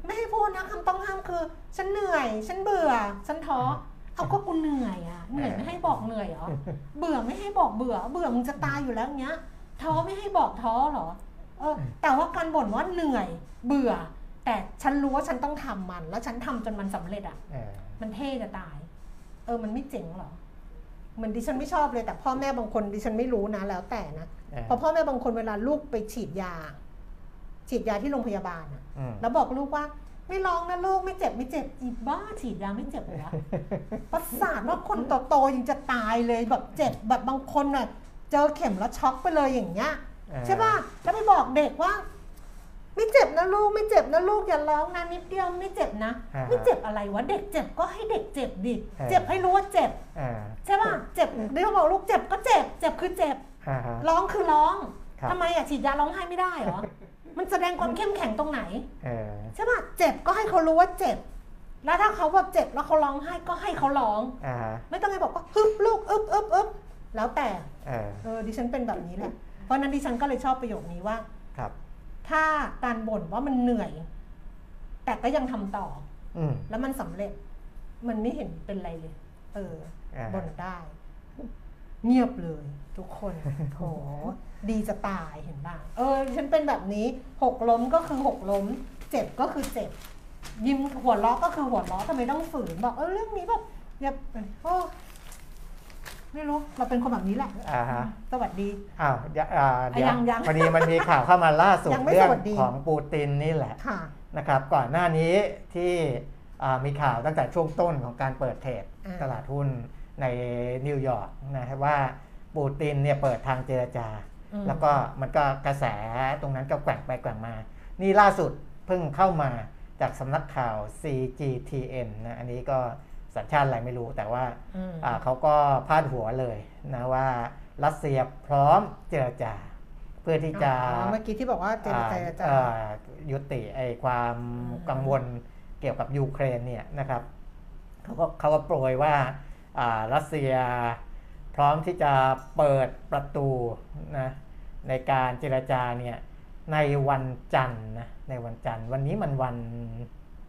ไม่ให้พูดนะคำต้องห้ามคือ ฉันเหนื่อย ฉันเบื่อ ฉันท้อเอาก็กูเหนื่อยอะเหนื่อยไม่ให้บอกเหนื่อยเหรอเบื่อไม่ให้บอกเบื่อ เบื่อมึงจะตายอยู่แล้วอย่างเงี้ยท้อไม่ให้บอกท้อเหรอเออแต่ว่าการบ่นว่าเหนื่อย เบื่อ แต่ฉันรู้ว่าฉันต้องทำมัน แล้วฉันทำจนมันสำเร็จอะเออมันเท่จะตาย เออมันไม่เจ๋งเหรอเหมือนดิฉันไม่ชอบเลยแต่ พ่อแม่บางคนดิฉันไม่รู้นะแล้วแต่นะเออเพราะพ่อแม่บางคนเวลาลูกไปฉีดยา ฉีดยาที่โรงพยาบาลอะอืมแล้วบอกลูกว่าไม่ร้องนะลูกไม่เจ็บไม่เจ็บอีบ้าฉีดยาไม่เจ็บเลยอะประสาทว่าคนโตๆยังจะตายเลยแบบเจ็บแบบบางคนน่ะ เจอเข็มแล้วช็อกไปเลยอย่างเงี้ยเออใช่ป่ะแล้วไปบอกเด็กว่า ไม่เจ็บนะลูกไม่เจ็บนะลูกอย่าร้องนะนิดเดียวไม่เจ็บนะอ่าฮะไม่เจ็บอะไรวะเด็กเจ็บก็ให้เด็กเจ็บดิเออเจ็บให้รู้ว่าเจ็บเออใช่ป่ะเจ็บเดี๋ยวบอกลูกเจ็บก็เจ็บ เจ็บคือเจ็บอ่าฮะร้องคือร้องครับทำไมอะฉีดยาร้องไห้ไม่ได้เหรอมันแสดงความเข้มแข็งตรงไหนเออใช่ป่ะเจ็บก็ให้เขารู้ว่าเจ็บ แล้วถ้าเขาแบบเจ็บแล้วเขาร้องไห้ก็ให้เขาร้องอ่าฮะไม่ต้องไปบอกว่าฮึบลูกอึบอึบอึบแล้วแต่เออเออดิฉันเป็นแบบนี้แหละเพราะฉะนั้นดิฉันก็เลยชอบประโยคนี้ว่าครับ ถ้าการบ่นว่ามันเหนื่อย แต่ก็ยังทำต่ออืมแล้วมันสำเร็จ มันไม่เห็นเป็นไรเลย เอออ่าบ่นได้ เงียบเลย ทุกคนโหดีจะตายเห็นบ้างเออ ฉันเป็นแบบนี้ หกล้มก็คือหกล้ม เจ็บก็คือเจ็บ ยิ้มหัวเราะก็คือหัวเราะทำไมต้องฝืนบอกเออเรื่องนี้แบบอย่าโอ้ ไม่รู้เราเป็นคนแบบนี้แหละอ่าฮะสวัสดีอ้าวเดี๋ยวอ่าเดี๋ยวยังยังพอดีมันมีข่าวเข้ามาล่าสุดยังไม่เรื่อสงวัสดี ของปูตินนี่แหละค่ะนะครับ ก่อนหน้านี้ที่อ่ามีข่าวตั้งแต่ช่วงต้นของการเปิดเทรดอ่า ตลาดหุ้นในนิวยอร์กนะครับว่าปูตินเนี่ยเปิดทางเจรจา อืม แล้วก็มันก็กระแสตรงนั้นก็แกว่งไปแกว่งมา นี่ล่าสุดเพิ่งเข้ามาจากสำนักข่าว CGTN นะ อันนี้ก็ สัญชาติอะไรไม่รู้ แต่ว่าอืมอ่าเขาก็พาดหัวเลยนะว่ารัสเซียพร้อมเจรจา เพื่อที่จะอ๋อเมื่อกี้ที่บอกว่าเจรจาอ่าเอ่อยุติไอความอืมกังวลเกี่ยวกับยูเครนเนี่ยนะครับเขาก็เขาก็โปรยว่าอ่ารัสเซียพร้อมที่จะเปิดประตูนะในการเจรจาเนี่ยในวันจันทร์นะในวันจันทร์วันนี้มันวัน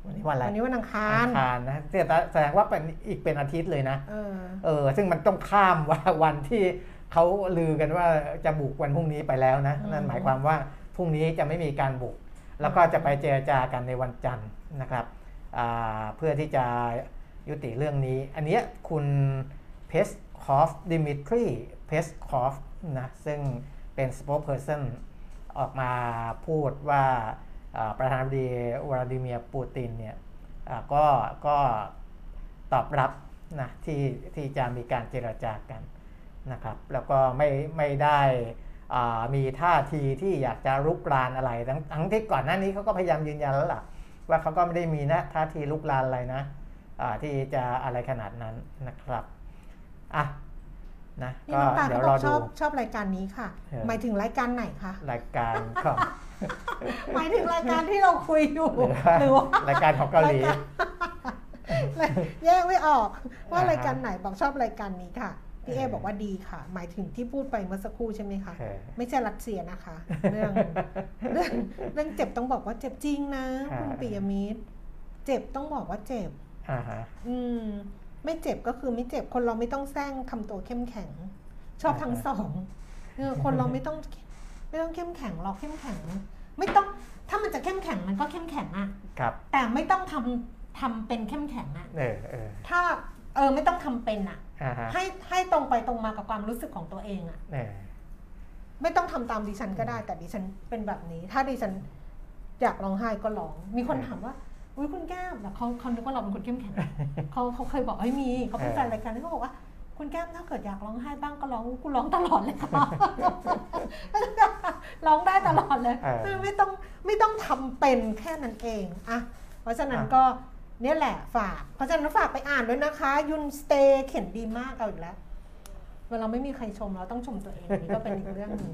วันนี้วันอะไรวันนี้วันอังคารอังคารนะแสดงว่าเป็นอีกเป็นอาทิตย์เลยนะเออเออซึ่งมันต้องข้ามว่าวันที่เขาลือกันว่าจะบุกวันพรุ่งนี้ไปแล้วนะอืมนั่นหมายความว่าพรุ่งนี้จะไม่มีการบุก แล้วก็จะไปเจรจากันในวันจันทร์นะครับอ่าเพื่อที่จะยุติเรื่องนี้ อันเนี้ยคุณเพสคอฟดิมิทรีเพสคอฟนะซึ่งเป็น spokesperson ออกมาพูดว่าอ่า ประธานาธิบดีวลาดิเมียร์ปูตินเนี่ยอ่าก็ก็ตอบรับนะที่ที่จะมีการเจรจากันนะครับ แล้วก็ไม่ไม่ได้อ่ามีท่าทีที่อยากจะรุกรานอะไร ทั้งทั้งที่ก่อนหน้านี้เขาก็พยายามยืนยันแล้วล่ะ ว่าเขาก็ไม่ได้มีนะท่าทีลุกรานอะไรนะอ่าที่จะอะไรขนาดนั้นนะครับอะนะนี่ก็น้องตาลเดี๋ยเขาวบรออกชดูอบชอบรายการนี้ค่ะเออหมายถึงรายการไหนคะรายการของ หมายถึงรายการที่เราคุยอยู่ หรือว่าหรือว่ารายการของเกาหลีรยรแยกไม่ออก ว่าอ่าฮะรายการไหนบอกชอบรายการนี้ค่ะ พี่เอเออบอกว่าดีค่ะ หมายถึงที่พูดไปเมื่อสักครู่ใช่ไหมคะเออไม่ใช่รัสเซียนะคะ เรื่องเรื่องเรื่องเจ็บต้องบอกว่าเจ็บจริงนะอ่าคุณปิยมิตร เจ็บต้องบอกว่าเจ็บอ่าฮะอืม ไม่เจ็บก็คือไม่เจ็บคนเราไม่ต้องแซงทำตัวเข้มแข็ง ชอบทั้งสองเออคนเราไม่ต้อง ไม่ต้องเข้มแข็งหรอกเข้มแข็ง ไม่ต้องถ้ามันจะเข้มแข็งมันก็เข้มแข็งอะครับ แต่ไม่ต้องทำทำเป็นเข้มแข็งอะเออเออถ้าเออไม่ต้องทำเป็นอะอ่าฮะให้ให้ตรงไปตรงมากับความรู้สึกของตัวเองอะเออไม่ต้องทำตามดิฉันก็ได้ แต่ดิฉันเป็นแบบนี้ ถ้าดิฉันอยากร้องไห้ก็ร้อง มีคนถามว่าอุ้ยคุณแก้มแต่เขาเขานึกว่าเราเป็นคนเข้มแข็งเขาเขาเคยบอกเฮ้ยมีเขาเป็นแฟนรายการนี้เขาบอกว่า คุณแก้มถ้าเกิดอยากร้องไห้บ้างก็ร้องกูร้องตลอดเลยค่ะร้องได้ตลอดเลยเออไม่ต้องไม่ต้องทำเป็นแค่นั้นเองอะเพราะฉะนั้นอะก็เนี่ยแหละฝาก เพราะฉะนั้นฝากไปอ่านด้วยนะคะ ยุนสเตย์เขียนดีมากเอาอีกแล้วเวลาไม่มีใครชมเราต้องชมตัวเองอันนี่ก็เป็นอีกเรื่องหนึง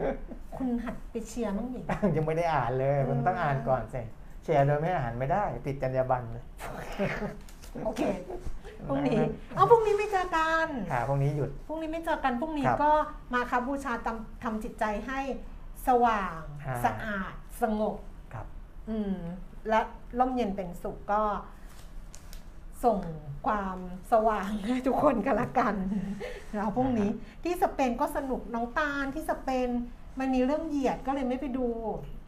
คุณหัดไปเชียร์มั่งดิยังไม่ได้อ่านเลย มันต้องอ่านก่อนสิแชร์โดยไม่อ่านไม่ได้ ติดจรรยาบรรณเลยโอเค พรุ่งนี้เอาพรุ่งนี้ไม่เจอกันค่ะพรุ่งนี้หยุดพรุ่งนี้ไม่เจอกันพรุ่งนี้ครับก็มาครับบูชาทำทำจิตใจให้สว่างอ่าสะอาดสงบครับอืมและร่มเย็นเป็นสุขก็ส่งความสว่างให้ทุกคนกันละกันแล้วพรุ่งนี้ที่สเปนก็สนุกน้องตาลที่สเปนมันมีเรื่องเหยียดก็เลยไม่ไปดู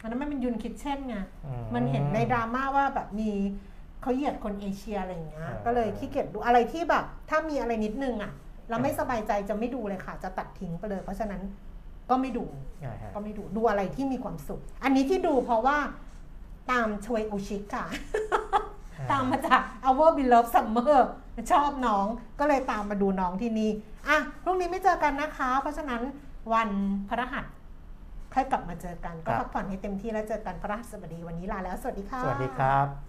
อันนั้นมันเป็นยุนคิดเช่นไงอืมมันเห็นในดราม่าว่าแบบมี เขาเหยียดคนเอเชียอะไรอย่างเงี้ยอ่าก็เลยขี้เกียจดูอะไรที่แบบ ถ้ามีอะไรนิดนึงอะเราไม่สบายใจจะไม่ดูเลยค่ะ จะตัดทิ้งไปเลย เพราะฉะนั้นก็ไม่ดูอ่าฮะก็ไม่ดูดูอะไรที่มีความสุข อันนี้ที่ดูเพราะว่าตามชวยอุชิกค่ะ ตามมาจาก Our Beloved Summer ชอบน้องก็เลยตามมาดูน้องที่นี่อะพรุ่งนี้ไม่เจอกันนะคะ เพราะฉะนั้นวันพระหัสค่อยกลับมาเจอกัน ก็ครับพักผ่อนให้เต็มที่แล้วเจอกันพระหัสบดีวันนี้ลาแล้ว สวัสดีค่ะ สวัสดีครับ